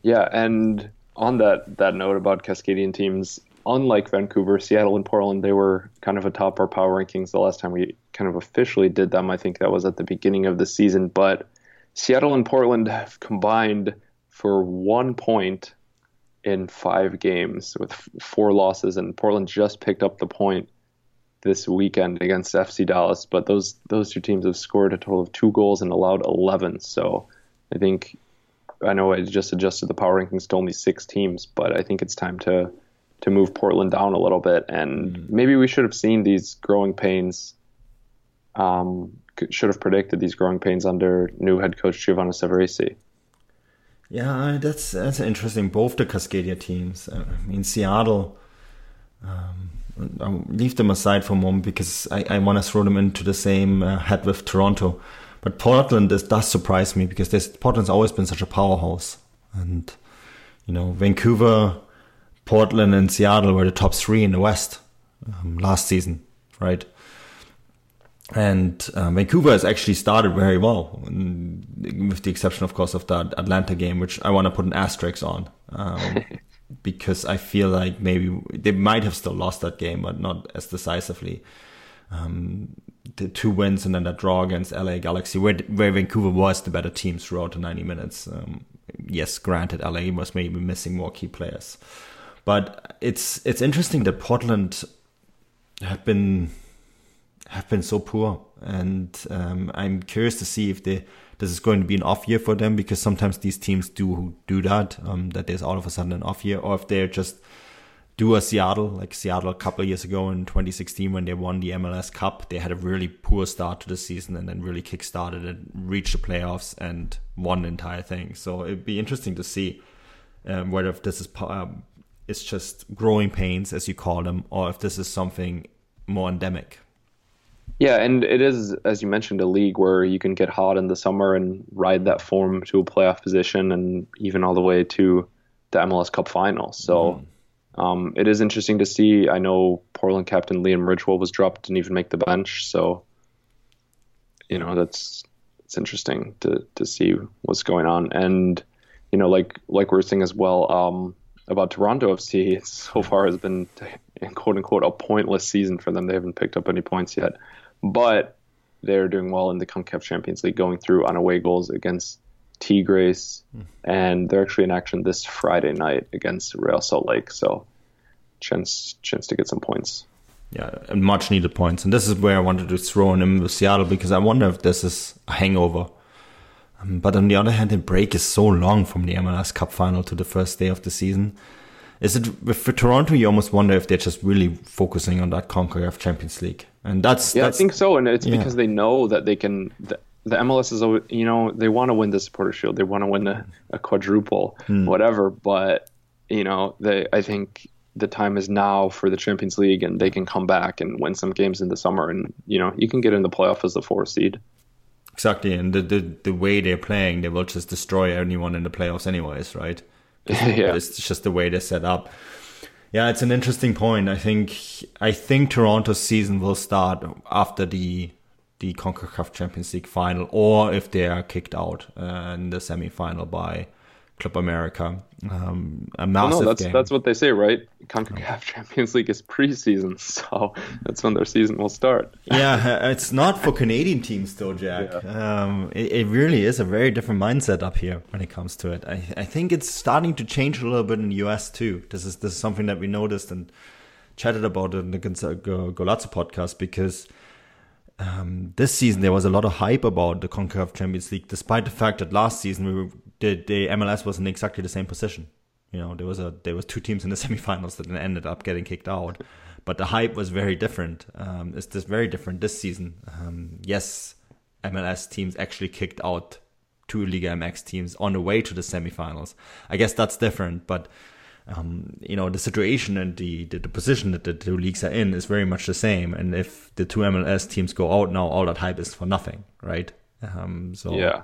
Yeah, and on that that note about Cascadian teams, unlike Vancouver, Seattle, and Portland, they were kind of atop our power rankings the last time we kind of officially did them. I think that was at the beginning of the season. But Seattle and Portland have combined for one point in five games with four losses, and Portland just picked up the point this weekend against FC Dallas. But those those two teams have scored a total of two goals and allowed 11. So I think I know I just adjusted the power rankings to only six teams, but I think it's time to to move Portland down a little bit, and mm. maybe we should have seen these growing pains. Um, should have predicted these growing pains under new head coach Giovanni Savarese. Yeah, that's that's interesting. Both the Cascadia teams. I mean, Seattle. Um, I'll leave them aside for a moment because I, I want to throw them into the same uh, head with Toronto. But Portland is, does surprise me because this, Portland's always been such a powerhouse, and you know Vancouver, Portland, and Seattle were the top three in the West um, last season, right? And um, Vancouver has actually started very well, with the exception, of course, of that Atlanta game, which I want to put an asterisk on. Um, because I feel like maybe they might have still lost that game, but not as decisively. Um, the two wins and then that draw against LA Galaxy, where where Vancouver was the better team throughout the 90 minutes. Um, yes, granted, LA was maybe missing more key players, but it's it's interesting that Portland have been have been so poor, and um, I'm curious to see if they this is going to be an off year for them because sometimes these teams do do that um, that there's all of a sudden an off year, or if they're just do a Seattle like Seattle a couple of years ago in 2016 when they won the MLS Cup. They had a really poor start to the season and then really kick-started and reached the playoffs and won the entire thing. So it'd be interesting to see um, whether if this is um, it's just growing pains as you call them, or if this is something more endemic. Yeah, and it is, as you mentioned, a league where you can get hot in the summer and ride that form to a playoff position and even all the way to the MLS Cup final. So mm. um, it is interesting to see. I know Portland captain Liam Ridgewell was dropped, didn't even make the bench. So, you know, that's it's interesting to, to see what's going on. And, you know, like like we are saying as well um, about Toronto FC, so far has been, quote unquote, a pointless season for them. They haven't picked up any points yet but they're doing well in the CONCACAF Champions League, going through on away goals against Tigres, mm. and they're actually in action this Friday night against Real Salt Lake. So, chance chance to get some points. Yeah, much needed points, and this is where I wanted to throw in with Seattle because I wonder if this is a hangover. Um, but on the other hand, the break is so long from the MLS Cup final to the first day of the season is it for Toronto? You almost wonder if they're just really focusing on that Concacaf Champions League, and that's yeah, that's, I think so, and it's yeah. because they know that they can. The, the MLS is, you know, they want to win the Supporter Shield, they want to win a, a quadruple, mm. whatever. But you know, they I think the time is now for the Champions League, and they can come back and win some games in the summer, and you know, you can get in the playoff as the four seed. Exactly, and the, the the way they're playing, they will just destroy anyone in the playoffs, anyways, right? yeah. It's just the way they're set up. Yeah, it's an interesting point. I think I think Toronto's season will start after the the CONCACAF Champions League final, or if they are kicked out uh, in the semi final by Club America. Um, a massive no, that's game. that's what they say, right? Concacaf Champions League is preseason, so that's when their season will start. yeah, it's not for Canadian teams though, Jack. Yeah. Um, it, it, really is a very different mindset up here when it comes to it. I, I think it's starting to change a little bit in the US too. This is this is something that we noticed and chatted about in the Golazo podcast because. Um, this season there was a lot of hype about the CONCACAF Champions League, despite the fact that last season we were the the MLS was in exactly the same position. You know, there was a there was two teams in the semifinals that ended up getting kicked out, but the hype was very different. Um, it's just very different this season. Um, yes, MLS teams actually kicked out two Liga MX teams on the way to the semifinals. I guess that's different, but um, you know the situation and the, the, the position that the two leagues are in is very much the same. And if the two MLS teams go out now, all that hype is for nothing, right? Um, so yeah.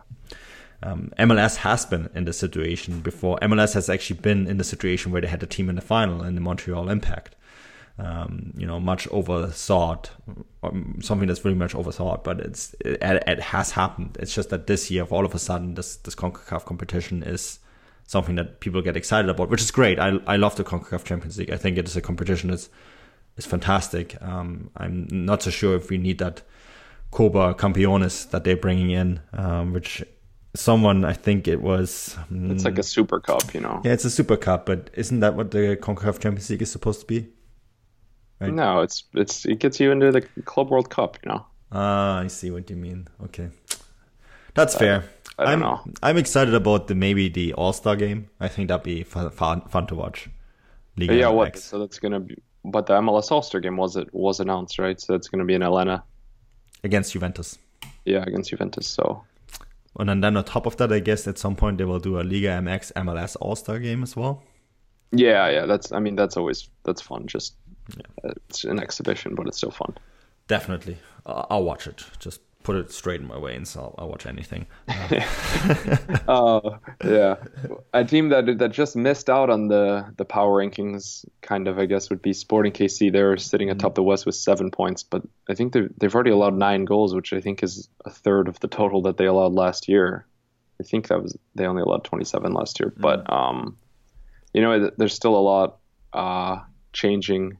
Um, MLS has been in the situation before. MLS has actually been in the situation where they had a team in the final in the Montreal Impact. Um, you know, much overthought, um, something that's very much overthought, but it's it, it, has happened. It's just that this year, all of a sudden, this this Concacaf competition is something that people get excited about, which is great. I I love the Concacaf Champions League. I think it is a competition that's is fantastic. Um, I'm not so sure if we need that Copa Campeones that they're bringing in, um, which someone I think it was. It's like a super cup, you know. Yeah, it's a super cup, but isn't that what the Concacaf Champions League is supposed to be? Right? No, it's it's it gets you into the Club World Cup, you know. Ah, I see what you mean. Okay, that's uh, fair. I don't I'm, know. I'm excited about the maybe the All Star game. I think that'd be fun, fun, fun to watch. Liga yeah, what? So that's gonna be. But the MLS All Star game was it was announced, right? So that's gonna be in Atlanta. against Juventus. Yeah, against Juventus. So And then, then on top of that, I guess at some point they will do a Liga MX MLS All Star game as well. yeah, yeah. That's. I mean, that's always that's fun. Just uh, it's an exhibition, but it's still fun. Definitely, I'll watch it. Just put it straight in my veins. I'll, I'll watch anything. Oh yeah, a team that that just missed out on the the power rankings, kind of I guess, would be Sporting KC. They're sitting atop the West with seven points, but I think they they've already allowed nine goals, which I think is a third of the total that they allowed last year. I think that was they only allowed 27 last year, but um, you know, there's still a lot uh changing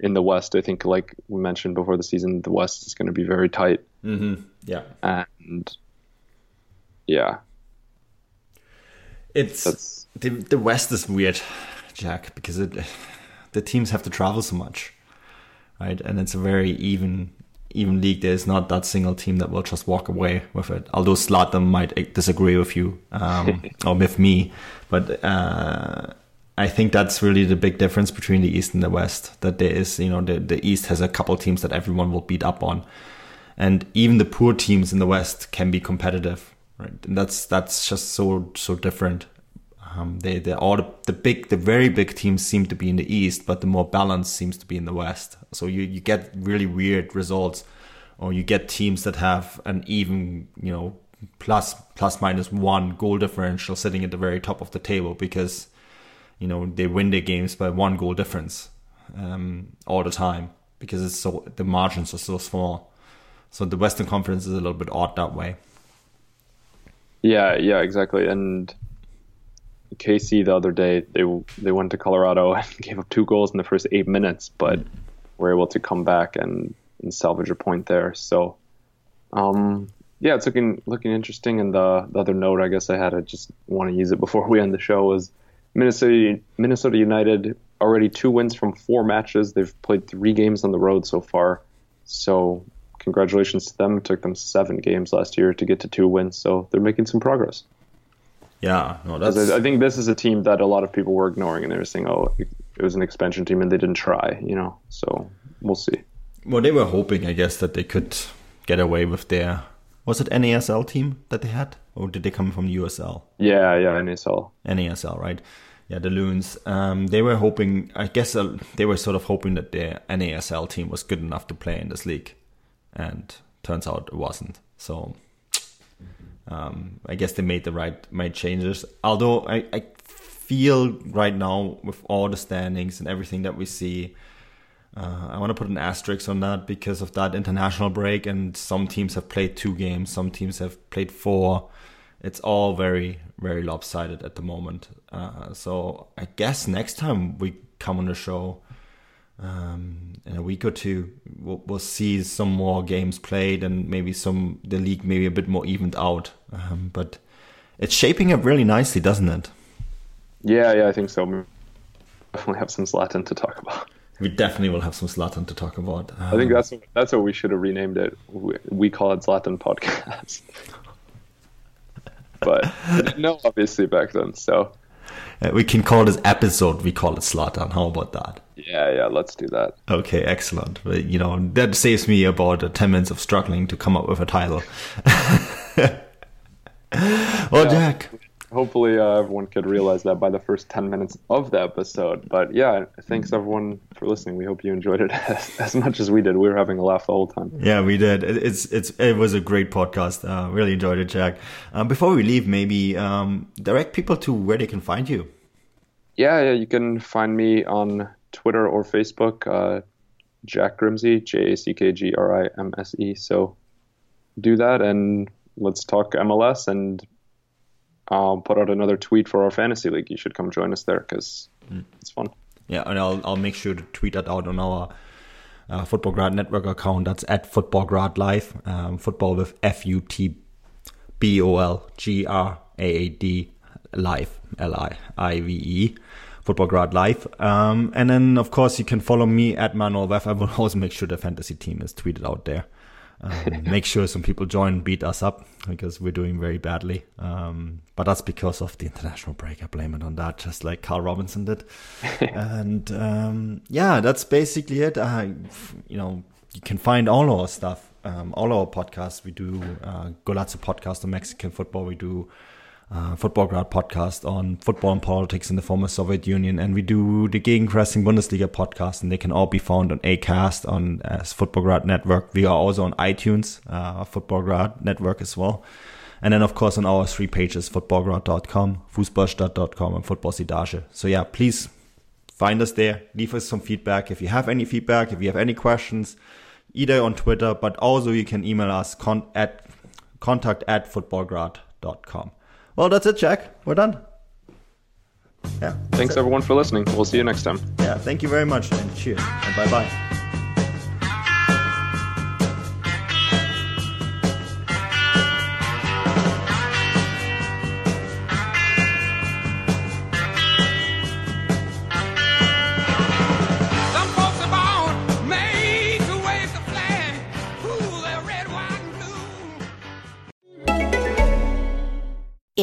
in the West. I think, like we mentioned before the season, the West is going to be very tight, mm-hmm. Yeah, and yeah, it's That's- the the West is weird, Jack, because it the teams have to travel so much, right? And it's a very even even league. There's not that single team that will just walk away with it. Although Zlatan might disagree with you um, or with me, but uh, I think that's really the big difference between the East and the West. That there is, you know, the the East has a couple teams that everyone will beat up on, and even the poor teams in the West can be competitive, right? And that's that's just so so different. Um, they they all the, the big the very big teams seem to be in the East, but the more balanced seems to be in the West. So you you get really weird results, or you get teams that have an even you know plus plus minus one goal differential sitting at the very top of the table because you know they win their games by one goal difference um, all the time because it's so the margins are so small. So the Western Conference is a little bit odd that way. Yeah, yeah, exactly. And KC the other day, they they went to Colorado and gave up two goals in the first eight minutes, but were able to come back and, and salvage a point there. So, um, yeah, it's looking looking interesting. And the the other note, I guess I had, I just want to use it before we end the show, was Minnesota Minnesota United already two wins from four matches. They've played three games on the road so far. So congratulations to them. It took them seven games last year to get to two wins, so they're making some progress. Yeah, no, that's I, I think this is a team that a lot of people were ignoring, and they were saying, "Oh, it, it was an expansion team, and they didn't try." You know, so we'll see. well. They were hoping, I guess, that they could get away with their. Was it NASL team that they had, or did they come from USL? Yeah, yeah, NSL. NASL, right? Yeah, the Loons. Um, they were hoping. I guess uh, they were sort of hoping that their NASL team was good enough to play in this league, and turns out it wasn't. So um, I guess they made the right made changes. Although I, I feel right now with all the standings and everything that we see, uh, I want to put an asterisk on that because of that international break, and some teams have played two games, some teams have played four. It's all very, very lopsided at the moment. Uh, so I guess next time we come on the show um, in a week or two, we'll, we'll see some more games played and maybe some the league maybe a bit more evened out. Um, but it's shaping up really nicely, doesn't it? Yeah, yeah, I think so. We definitely have some Zlatan to talk about. We definitely will have some Zlatan to talk about. I think that's that's what we should have renamed it. We, we call it Zlatan Podcast. but no, obviously back then. So Uh, we can call this episode. We call it Zlatan. How about that? yeah, yeah, let's do that. Okay, excellent. But, you know that saves me about uh, ten minutes of struggling to come up with a title. well, Jack. Hopefully, uh, everyone could realize that by the first 10 minutes of the episode. But yeah, thanks everyone for listening. We hope you enjoyed it as, as much as we did. We were having a laugh the whole time. Yeah, we did. It, it's it's it was a great podcast. Uh, really enjoyed it, Jack. Um, before we leave, maybe um, direct people to where they can find you. Yeah, yeah, you can find me on Twitter or Facebook, uh, Jack Grimse, J A C K G R I M S E. So do that and let's talk MLS and I'll put out another tweet for our fantasy league. You should come join us there because it's fun. Yeah, and I'll I'll make sure to tweet that out on our uh, Futbolgrad Network account. That's at Futbolgrad Live. Um, football with F U T B O L G R A A D Live L I I V E. Futbolgrad Live. Um, and then of course you can follow me at Manuel Veth. I will always make sure the fantasy team is tweeted out there. Um, make sure some people join, beat us up because we're doing very badly. Um, but that's because of the international break. I blame it on that, just like Carl Robinson did. and um, yeah, that's basically it. Uh, you know, you can find all our stuff, um, all our podcasts. We do uh, Golazo podcast on Mexican football. We do uh, Futbolgrad podcast on football and politics in the former Soviet Union, and we do the Gegenpressing Bundesliga podcast, and they can all be found on Acast on as Futbolgrad Network. We are also on iTunes, uh, Futbolgrad Network as well. And then, of course, on our three pages, futbolgrad.com, fußballstadt.com, and footballsidage. So, yeah, please find us there. Leave us some feedback. If you have any feedback, if you have any questions, either on Twitter, but also you can email us con- at contact at futbolgrad.com. Well, that's it, Jack. We're done. Yeah. Thanks everyone for listening. We'll see you next time. Yeah. Thank you very much, and cheers, and bye bye.